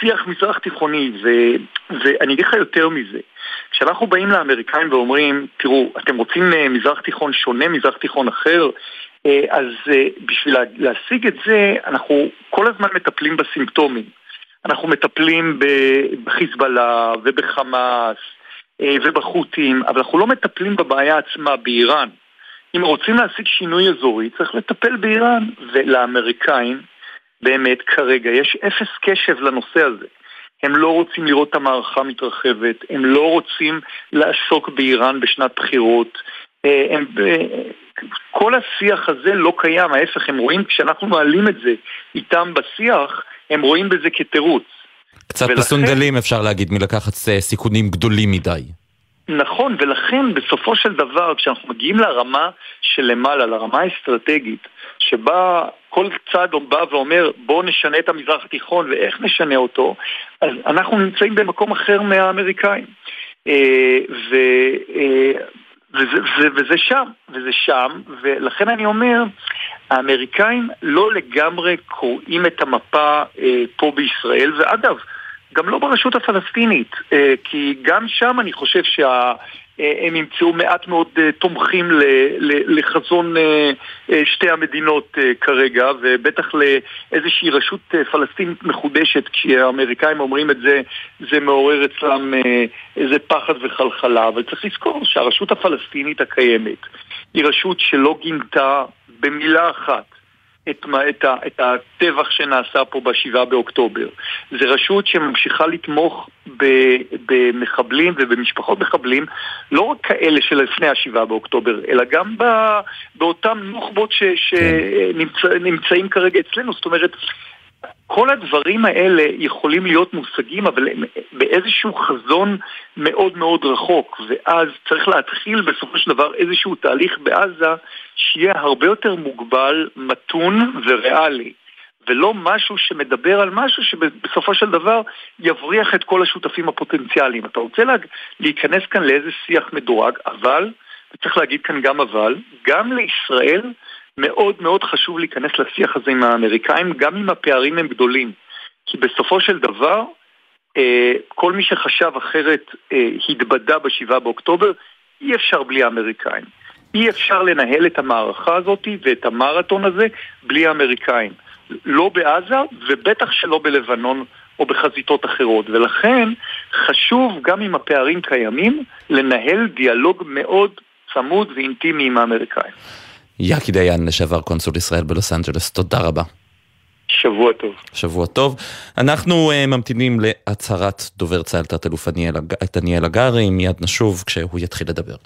שיח מזרח תיכוני, ו, ואני אגיד לך יותר מזה. כשאנחנו באים לאמריקאים ואומרים, תראו, אתם רוצים אה, מזרח תיכון שונה, מזרח תיכון אחר, אה, אז אה, בשביל להשיג את זה, אנחנו כל הזמן מטפלים בסימפטומים. אנחנו מטפלים בחיזבאללה ובחמאס ובחות'ים, אבל אנחנו לא מטפלים בבעיה עצמה, באיראן. אם רוצים להשיג שינוי אזורי, צריך לטפל באיראן. ולאמריקאים, באמת, כרגע, יש אפס קשב לנושא הזה. הם לא רוצים לראות את המערכה מתרחבת, הם לא רוצים לעסוק באיראן בשנת בחירות. אה, הם, אה, כל השיח הזה לא קיים, ההפך, הם רואים, כשאנחנו מעלים את זה איתם בשיח, הם רואים בזה כתירוץ. קצת ולכן... מסונדלים אפשר להגיד מלקחת אה, סיכונים גדולים מדי. נכון, ולכן בסופו של דבר, כשאנחנו מגיעים לרמה שלמעלה, לרמה האסטרטגית, שבה כל צד בא ואומר בואו נשנה את המזרח התיכון ואיך נשנה אותו, אז אנחנו נמצאים במקום אחר מהאמריקאים. אה, ו, אה, וזה, וזה, וזה שם, וזה שם, ולכן אני אומר, האמריקאים לא לגמרי קוראים את המפה אה, פה בישראל, ואגב, גם לא ברשות הפלסטינית, אה, כי גם שם אני חושב שה... אה, הם ימצאו מעט מאוד אה, תומכים לחזון שתי המדינות כרגע, ובטח לאיזושהי רשות פלסטינית מחודשת, כשהאמריקאים אומרים את זה, זה מעורר אצלם איזה פחד וחלחלה. אבל צריך לזכור שהרשות הפלסטינית הקיימת היא רשות שלא גינתה במילה אחת את, את, את הטבח שנעשה פה בשבעה באוקטובר. זו רשות שממשיכה לתמוך במחבלים ובמשפחות מחבלים, לא רק כאלה שלפני השבעה באוקטובר, אלא גם באותם נוח'בות שנמצאים כן. כרגע אצלנו. זאת אומרת, כל הדברים האלה יכולים להיות מושגים, אבל הם באיזשהו חזון מאוד מאוד רחוק, ואז צריך להתחיל בסופו של דבר איזשהו תהליך בעזה שיהיה הרבה יותר מוגבל, מתון וריאלי. ולא משהו שמדבר על משהו שבסופו של דבר יבריח את כל השותפים הפוטנציאליים. אתה רוצה לה... להיכנס כאן לאיזה שיח מדורג, אבל וצריך להגיד כאן גם אבל, גם לישראל מאוד מאוד חשוב להיכנס לשיח הזה עם האמריקאים, גם אם הפערים הם גדולים. כי בסופו של דבר, אה, כל מי שחשב אחרת אה, התבדה ב-7 באוקטובר, אי אפשר בלי האמריקאים. אי אפשר לנהל את המערכה הזאת ואת המרתון הזה בלי האמריקאים. לא בעזה ובטח שלא בלבנון או בחזיתות אחרות. ולכן חשוב, גם אם הפערים קיימים, לנהל דיאלוג מאוד צמוד ואינטימי עם האמריקאים. יאקי דיין, לשעבר קונסול ישראל בלוס אנג'לס, תודה רבה. שבוע טוב. שבוע טוב. אנחנו אה, ממתינים להצהרת דובר צה"ל תת-אלוף דניאל הגרי, מיד נשוב כשהוא יתחיל לדבר.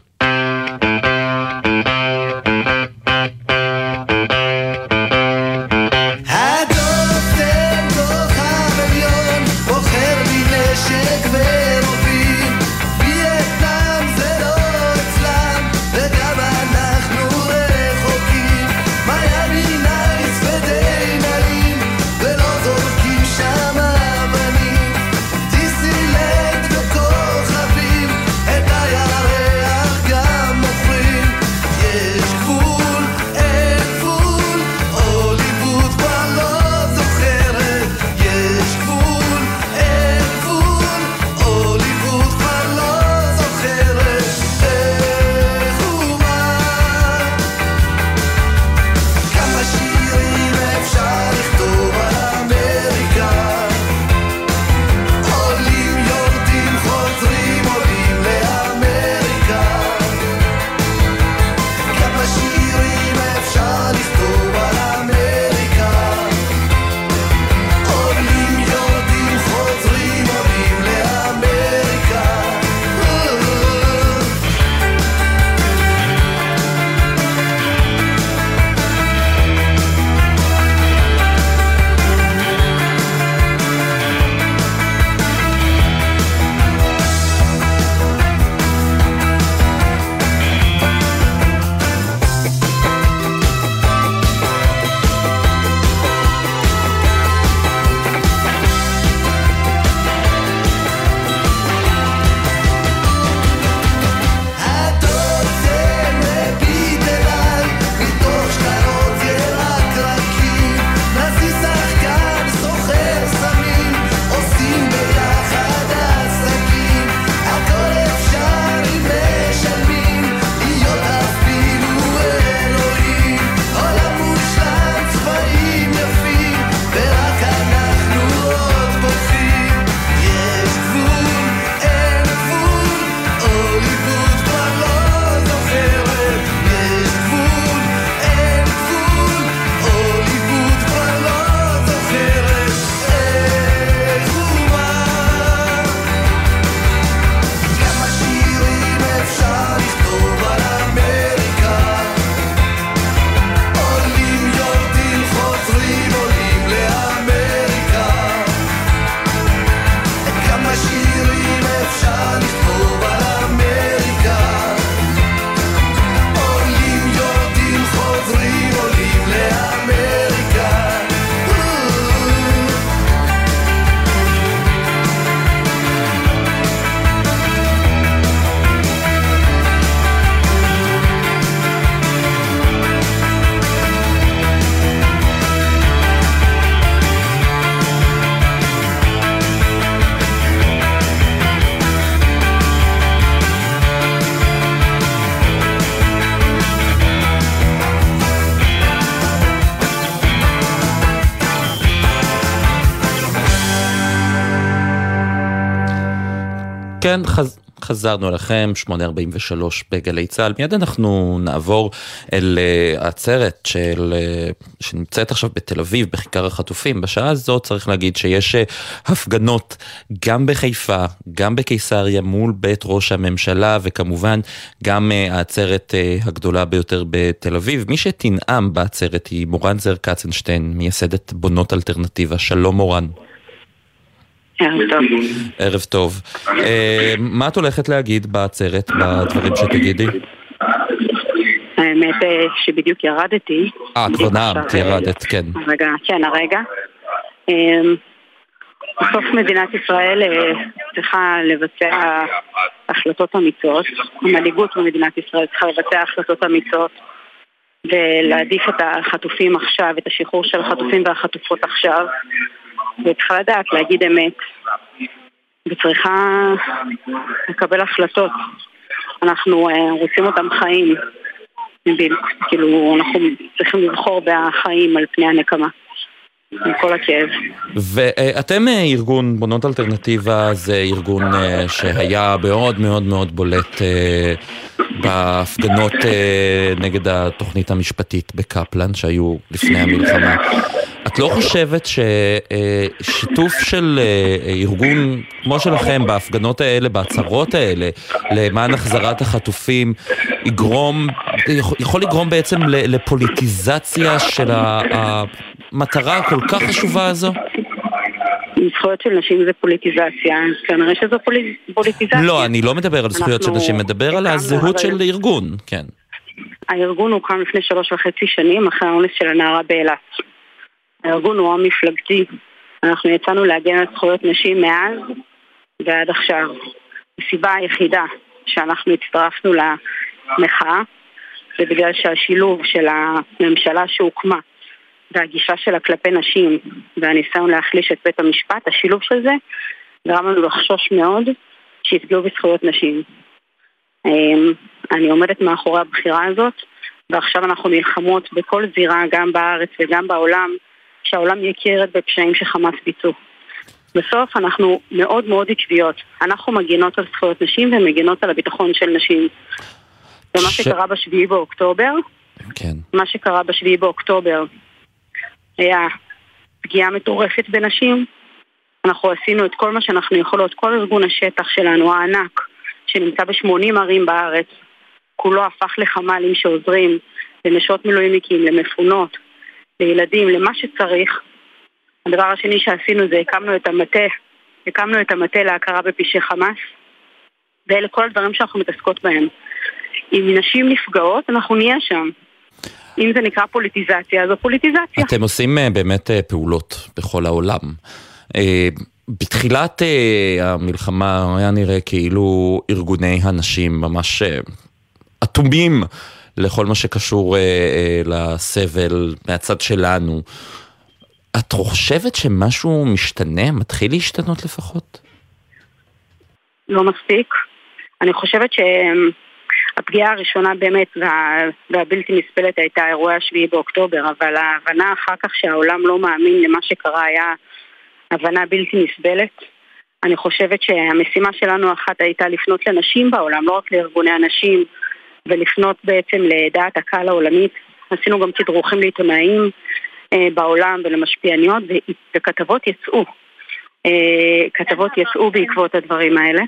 כן, חז... חזרנו אליכם, 843 בגלי צה"ל. מיד אנחנו נעבור אל uh, העצרת של, uh, שנמצאת עכשיו בתל אביב, בכיכר החטופים. בשעה הזאת צריך להגיד שיש uh, הפגנות גם בחיפה, גם בקיסריה, מול בית ראש הממשלה, וכמובן גם העצרת הגדולה ביותר בתל אביב. מי שתנאם בעצרת היא מורן זר קצנשטיין, מייסדת בונות אלטרנטיבה. שלום מורן. ערב טוב. ערב טוב. אה, מה את הולכת להגיד בעצרת, בדברים שתגידי? האמת אה, שבדיוק ירדתי. אה, כבר נעמת, ירדת, כן. רגע, כן, הרגע. אה, בסוף מדינת ישראל צריכה לבצע החלטות אמיצות, המנהיגות במדינת ישראל צריכה לבצע החלטות אמיצות ולהעדיף את החטופים עכשיו, את השחרור של החטופים והחטופות עכשיו וצריכה לדעת להגיד אמת וצריכה לקבל החלטות. אנחנו uh, רוצים אותם חיים, כאילו אנחנו צריכים לבחור בחיים על פני הנקמה. עם כל הכאב. ואתם אה, ארגון בונות אלטרנטיבה, זה ארגון אה, שהיה מאוד מאוד מאוד בולט אה, בהפגנות נגד התוכנית המשפטית בקפלן שהיו לפני המלחמה. את לא חושבת ששיתוף של ארגון כמו שלכם בהפגנות האלה, בהצהרות האלה, למען החזרת החטופים, יגרום, יכול לגרום בעצם לפוליטיזציה של המטרה הכל כך חשובה הזו? זכויות של נשים זה פוליטיזציה, אז כנראה שזו פוליטיזציה. לא, אני לא מדבר על זכויות של נשים, מדבר על הזהות של ארגון, כן. הארגון הוקם לפני שלוש וחצי שנים אחרי האונס של הנערה באילת. הארגון הוא עם מפלגתי. אנחנו יצאנו להגן על זכויות נשים מאז ועד עכשיו. הסיבה היחידה שאנחנו הצטרפנו למחאה זה בגלל שהשילוב של הממשלה שהוקמה והגישה שלה כלפי נשים והניסיון להחליש את בית המשפט, השילוב של זה גרם לנו לחשוש מאוד שיפגעו בזכויות נשים. אמ, אני עומדת מאחורי הבחירה הזאת ועכשיו אנחנו נלחמות בכל זירה, גם בארץ וגם בעולם, שהעולם יכיר את בפשעים שחמאס ביצעו. בסוף אנחנו מאוד מאוד עקביות. אנחנו מגינות על זכויות נשים ומגינות על הביטחון של נשים. ומה ש... שקרה בשביעי באוקטובר, כן. מה שקרה בשביעי באוקטובר היה פגיעה מטורפת בנשים. אנחנו עשינו את כל מה שאנחנו יכולות, כל ארגון השטח שלנו, הענק, שנמצא ב-80 ערים בארץ, כולו הפך לחמ"לים שעוזרים לנשות מילואימניקים, למפונות, לילדים, למה שצריך. הדבר השני שעשינו זה הקמנו את המטה, הקמנו את המטה להכרה בפשעי חמאס, ואלה כל הדברים שאנחנו מתעסקות בהם. אם נשים נפגעות, אנחנו נהיה שם. אם זה נקרא פוליטיזציה, זו פוליטיזציה. אתם עושים אה, באמת אה, פעולות בכל העולם. אה, בתחילת המלחמה היה נראה כאילו ארגוני הנשים ממש אטומים לכל מה שקשור לסבל מהצד שלנו. את חושבת שמשהו משתנה? מתחיל להשתנות לפחות? לא מספיק. אני חושבת ש... הפגיעה הראשונה באמת וה, והבלתי נסבלת הייתה אירועי השביעי באוקטובר, אבל ההבנה אחר כך שהעולם לא מאמין למה שקרה היה הבנה בלתי נסבלת. אני חושבת שהמשימה שלנו אחת הייתה לפנות לנשים בעולם, לא רק לארגוני הנשים, ולפנות בעצם לדעת הקהל העולמית. עשינו גם תדרוכים לעיתונאים אה, בעולם ולמשפיעניות, וכתבות יצאו. אה, כתבות יצאו בעקבות הדברים האלה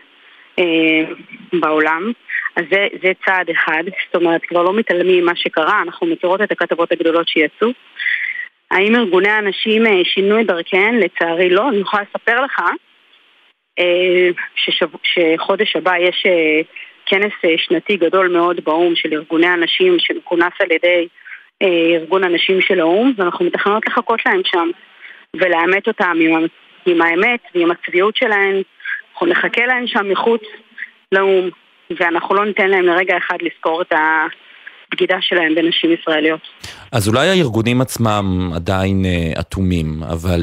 בעולם. אז זה, זה צעד אחד, זאת אומרת, כבר לא מתעלמים ממה שקרה, אנחנו מכירות את הכתבות הגדולות שיצאו. האם ארגוני הנשים אה, שינו את דרכיהן? לצערי לא. אני יכולה לספר לך אה, ששב, שחודש הבא יש אה, כנס שנתי גדול מאוד באו"ם של ארגוני הנשים שמכונס על ידי ארגון הנשים של האו"ם, ואנחנו מתכננות לחכות להם שם ולאמת אותם עם, עם האמת ועם הצביעות שלהם. אנחנו נחכה להם שם מחוץ לאו"ם. ואנחנו לא ניתן להם לרגע אחד לזכור את הבגידה שלהם בנשים ישראליות. אז אולי הארגונים עצמם עדיין אה, אטומים, אבל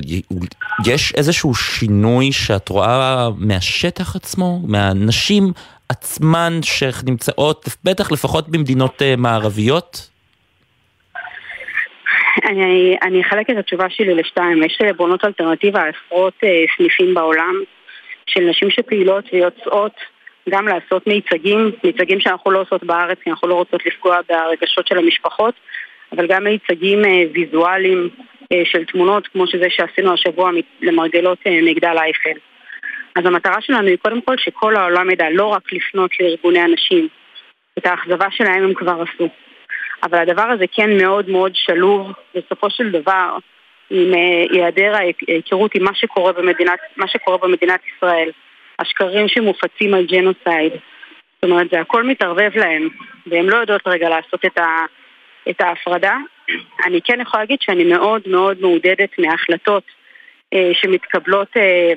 יש איזשהו שינוי שאת רואה מהשטח עצמו, מהנשים עצמן שנמצאות, בטח לפחות במדינות אה, מערביות? אני, אני אחלק את התשובה שלי לשתיים. יש בונות אלטרנטיבה עשרות אה, סניפים בעולם של נשים שפעילות ויוצאות גם לעשות מיצגים, מיצגים שאנחנו לא עושות בארץ כי אנחנו לא רוצות לפגוע ברגשות של המשפחות, אבל גם מיצגים אה, ויזואליים אה, של תמונות כמו שזה שעשינו השבוע למרגלות אה, מגדל אייפל. אז המטרה שלנו היא קודם כל שכל העולם ידע לא רק לפנות לארגוני הנשים, את האכזבה שלהם הם כבר עשו. אבל הדבר הזה כן מאוד מאוד שלוב בסופו של דבר עם היעדר ההיכרות עם מה שקורה במדינת, מה שקורה במדינת ישראל. השקרים שמופצים על ג'נוסייד. זאת אומרת, זה הכל מתערבב להם, והן לא יודעות רגע לעשות את, ה, את ההפרדה. אני כן יכולה להגיד שאני מאוד מאוד מעודדת מההחלטות אה, שמתקבלות אה,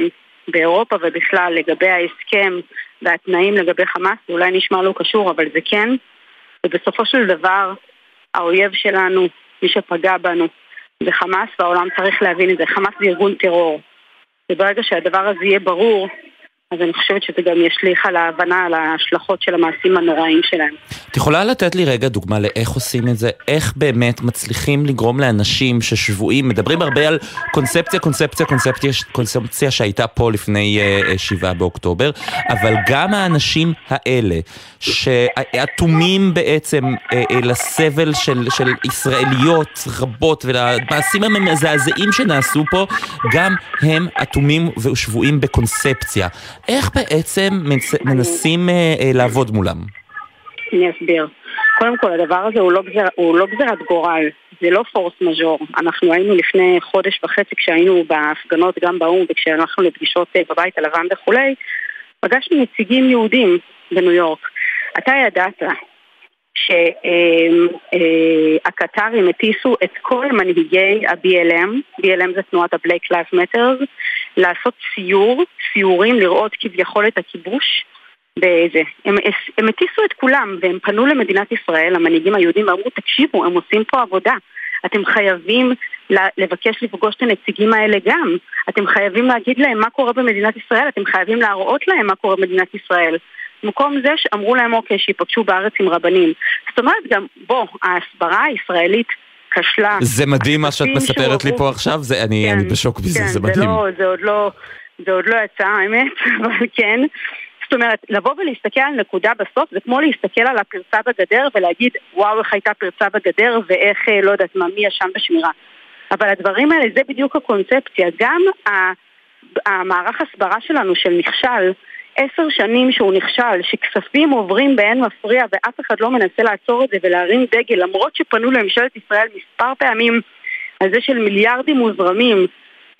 באירופה ובכלל לגבי ההסכם והתנאים לגבי חמאס, זה אולי נשמע לא קשור, אבל זה כן. ובסופו של דבר, האויב שלנו, מי שפגע בנו, זה חמאס, והעולם צריך להבין את זה. חמאס זה ארגון טרור. וברגע שהדבר הזה יהיה ברור, אז אני חושבת שזה גם ישליך על ההבנה, על ההשלכות של המעשים הנוראים שלהם. את יכולה לתת לי רגע דוגמה לאיך עושים את זה? איך באמת מצליחים לגרום לאנשים ששבויים, מדברים הרבה על קונספציה, קונספציה, קונספציה, קונספציה שהייתה פה לפני uh, שבעה באוקטובר, אבל גם האנשים האלה, שאטומים בעצם uh, uh, לסבל של, של ישראליות רבות ולמעשים המזעזעים שנעשו פה, גם הם אטומים ושבויים בקונספציה. איך בעצם מנסים אה, אה, לעבוד מולם? אני אסביר. קודם כל, הדבר הזה הוא לא, הוא לא גזירת גורל, זה לא פורס מז'ור. אנחנו היינו לפני חודש וחצי כשהיינו בהפגנות גם באו"ם וכשהלכנו לפגישות אה, בבית הלבן וכולי, פגשנו נציגים יהודים בניו יורק. אתה ידעת שהקטרים הטיסו את כל מנהיגי ה-BLM, BLM זה תנועת ה-Black Lives Matters, לעשות סיור, סיורים, לראות כביכול את הכיבוש באיזה. הם, הם הטיסו את כולם והם פנו למדינת ישראל, המנהיגים היהודים, ואמרו, תקשיבו, הם עושים פה עבודה. אתם חייבים לבקש לפגוש את הנציגים האלה גם. אתם חייבים להגיד להם מה קורה במדינת ישראל, אתם חייבים להראות להם מה קורה במדינת ישראל. במקום זה שאמרו להם אוקיי, שיפגשו בארץ עם רבנים. זאת אומרת גם, בוא, ההסברה הישראלית כשלה. זה מדהים מה שאת מספרת לי פה עכשיו, זה, אני, כן, אני בשוק בזה, כן, זה מדהים. זה, לא, זה, עוד לא, זה עוד לא יצא, האמת, אבל כן. זאת אומרת, לבוא ולהסתכל על נקודה בסוף זה כמו להסתכל על הפרצה בגדר ולהגיד וואו איך הייתה פרצה בגדר ואיך אה, לא יודעת מה, מי ישן בשמירה. אבל הדברים האלה זה בדיוק הקונספציה. גם המערך הסברה שלנו של נכשל עשר שנים שהוא נכשל, שכספים עוברים באין מפריע ואף אחד לא מנסה לעצור את זה ולהרים דגל, למרות שפנו לממשלת ישראל מספר פעמים על זה של מיליארדים מוזרמים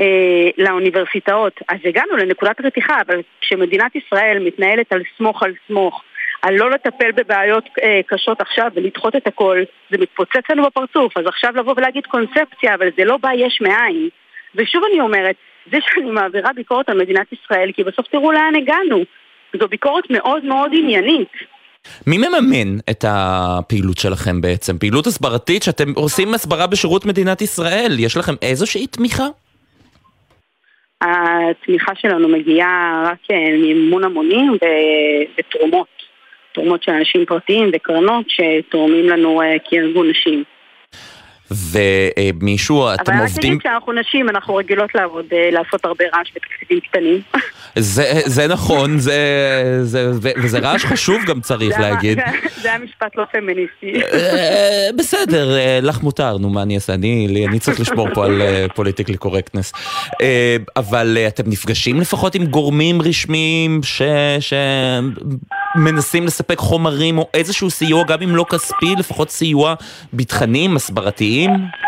אה, לאוניברסיטאות. אז הגענו לנקודת רתיחה, אבל כשמדינת ישראל מתנהלת על סמוך על סמוך, על לא לטפל בבעיות אה, קשות עכשיו ולדחות את הכל, זה מתפוצץ לנו בפרצוף. אז עכשיו לבוא ולהגיד קונספציה, אבל זה לא בא יש מאין. ושוב אני אומרת, זה שאני מעבירה ביקורת על מדינת ישראל, כי בסוף תראו לאן הגענו. זו ביקורת מאוד מאוד עניינית. מי מממן את הפעילות שלכם בעצם? פעילות הסברתית שאתם עושים הסברה בשירות מדינת ישראל, יש לכם איזושהי תמיכה? התמיכה שלנו מגיעה רק אה, ממימון המונים ותרומות. תרומות של אנשים פרטיים וקרנות שתורמים לנו אה, כארגון נשים. ומישהו, אתם עובדים... אבל רק נגיד שאנחנו נשים, אנחנו רגילות לעבוד, אה, לעשות הרבה רעש בתקציבים קטנים. זה, זה נכון, זה, זה, וזה רעש חשוב גם צריך להגיד. זה היה משפט לא פמיניסטי. אה, בסדר, אה, לך מותר, נו מה אני אעשה, אני, אני צריך לשמור פה על פוליטיקלי קורקטנס. אבל אתם נפגשים לפחות עם גורמים רשמיים שמנסים לספק חומרים או איזשהו סיוע, גם אם לא כספי, לפחות סיוע בתכנים, הסברתיים. ביטחוניים?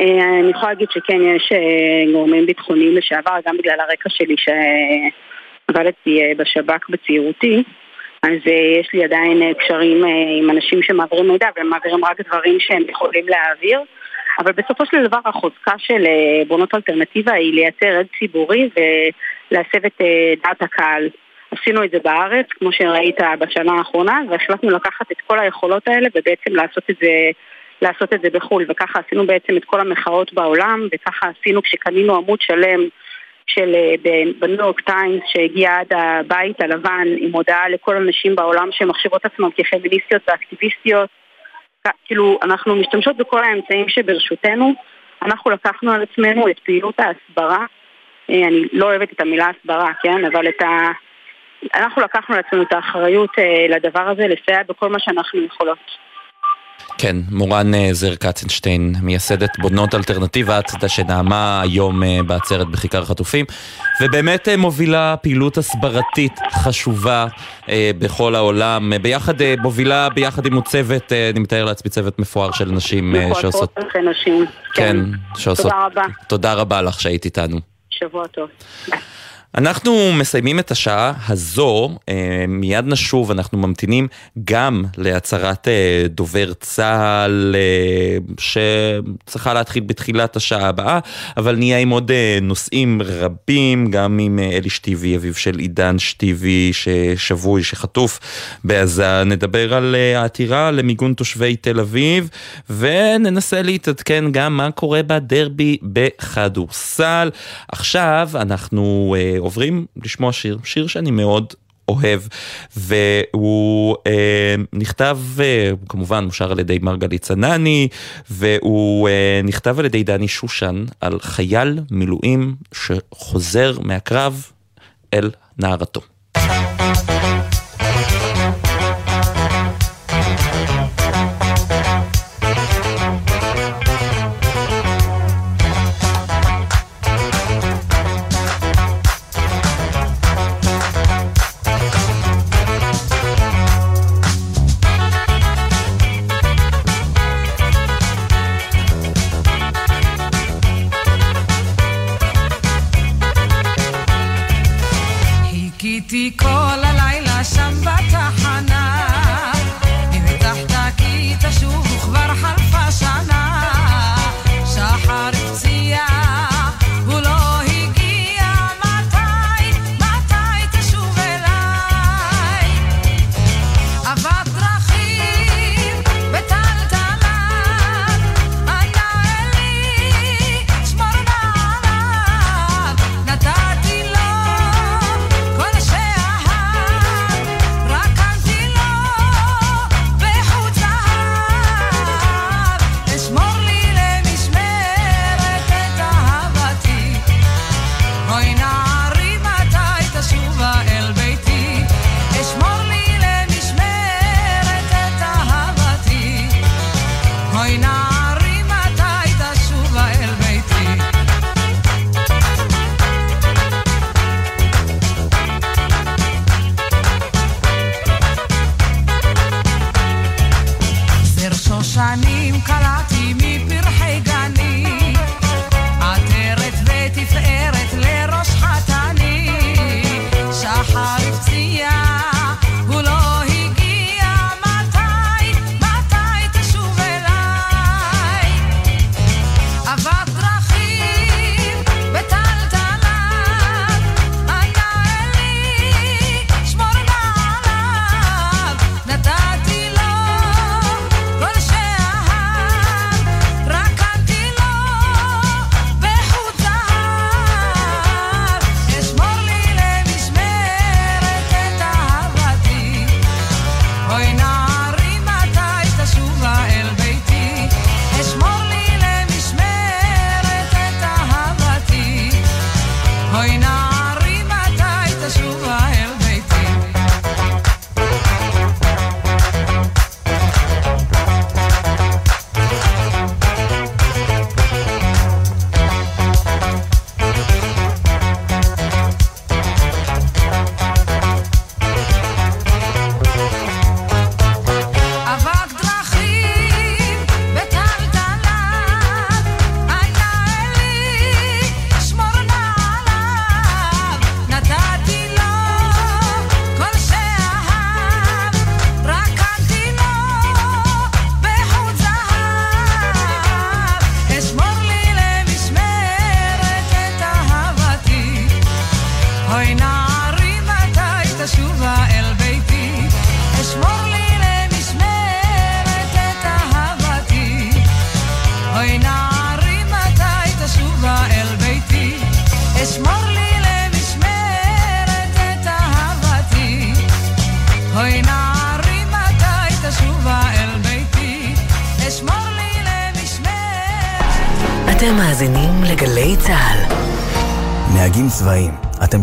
אה, אני יכולה להגיד שכן, יש אה, גורמים ביטחוניים לשעבר, גם בגלל הרקע שלי שעבדתי אה, בשב"כ בצעירותי. אז יש לי עדיין קשרים עם אנשים שמעבירים מידע, והם מעבירים רק דברים שהם יכולים להעביר. אבל בסופו של דבר החוזקה של בונות אלטרנטיבה היא לייצר עד ציבורי ולהסב את דעת הקהל. עשינו את זה בארץ, כמו שראית בשנה האחרונה, והחלטנו לקחת את כל היכולות האלה ובעצם לעשות את זה לעשות את זה בחו"ל, וככה עשינו בעצם את כל המחאות בעולם, וככה עשינו כשקנינו עמוד שלם של אה, בניו יורק טיימס שהגיע עד הבית הלבן עם הודעה לכל הנשים בעולם שמחשבות עצמן כפמיניסטיות ואקטיביסטיות. כאילו, אנחנו משתמשות בכל האמצעים שברשותנו. אנחנו לקחנו על עצמנו את פעילות ההסברה. אה, אני לא אוהבת את המילה הסברה, כן? אבל את ה... אנחנו לקחנו על עצמנו את האחריות אה, לדבר הזה, לסייע בכל מה שאנחנו יכולות. כן, מורן אה, זר קצנשטיין, מייסדת בונות אלטרנטיבה, את שנעמה היום אה, בעצרת בכיכר החטופים, ובאמת אה, מובילה פעילות הסברתית חשובה בכל העולם, ביחד, מובילה ביחד עם צוות, אני מתאר לעצמי צוות מפואר של נשים שעושות... נכון, נשים, כן. כן, שעושות... תודה רבה. תודה רבה לך שהיית איתנו. שבוע טוב. אנחנו מסיימים את השעה הזו, אה, מיד נשוב, אנחנו ממתינים גם להצהרת אה, דובר צה"ל אה, שצריכה להתחיל בתחילת השעה הבאה, אבל נהיה עם עוד נושאים רבים, גם עם אלי שטיבי, אביו של עידן שטיבי ששבוי, שחטוף בעזה, נדבר על העתירה למיגון תושבי תל אביב, וננסה להתעדכן גם מה קורה בדרבי בכדורסל. עכשיו אנחנו... עוברים לשמוע שיר, שיר שאני מאוד אוהב, והוא אה, נכתב, אה, כמובן מושר על ידי מרגלית צנני, והוא אה, נכתב על ידי דני שושן על חייל מילואים שחוזר מהקרב אל נערתו.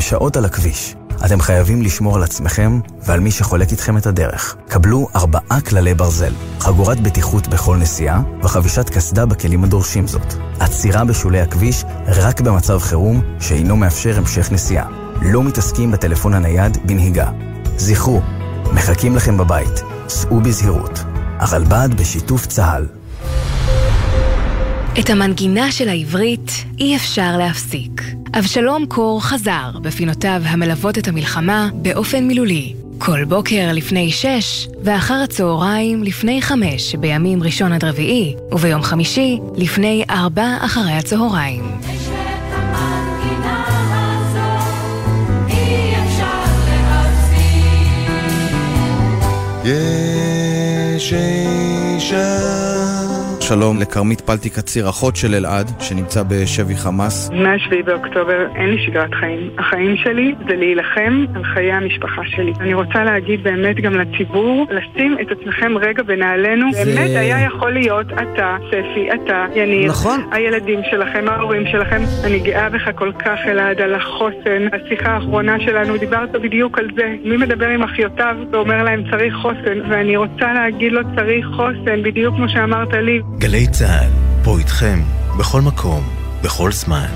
שעות על הכביש. אתם חייבים לשמור על עצמכם ועל מי שחולק איתכם את הדרך. קבלו ארבעה כללי ברזל, חגורת בטיחות בכל נסיעה וחבישת קסדה בכלים הדורשים זאת. עצירה בשולי הכביש רק במצב חירום שאינו מאפשר המשך נסיעה. לא מתעסקים בטלפון הנייד בנהיגה. זכרו, מחכים לכם בבית, סעו בזהירות. הרלב"ד בשיתוף צה"ל. את המנגינה של העברית אי אפשר להפסיק. אבשלום קור חזר בפינותיו המלוות את המלחמה באופן מילולי. כל בוקר לפני שש, ואחר הצהריים לפני חמש בימים ראשון עד רביעי, וביום חמישי לפני ארבע אחרי הצהריים. יש אישה שלום לכרמית פלטי קציר, אחות של אלעד, שנמצא בשבי חמאס. מ-7 באוקטובר אין לי שגרת חיים. החיים שלי זה להילחם על חיי המשפחה שלי. אני רוצה להגיד באמת גם לציבור, לשים את עצמכם רגע בנעלינו. זה... באמת היה יכול להיות אתה, ספי, אתה, יניר. נכון. הילדים שלכם, ההורים שלכם. אני גאה בך כל כך, אלעד, על החוסן. השיחה האחרונה שלנו, דיברת בדיוק על זה. מי מדבר עם אחיותיו ואומר להם צריך חוסן, ואני רוצה להגיד לו צריך חוסן, בדיוק כמו שאמרת לי. גלי צה"ל, פה איתכם, בכל מקום, בכל זמן.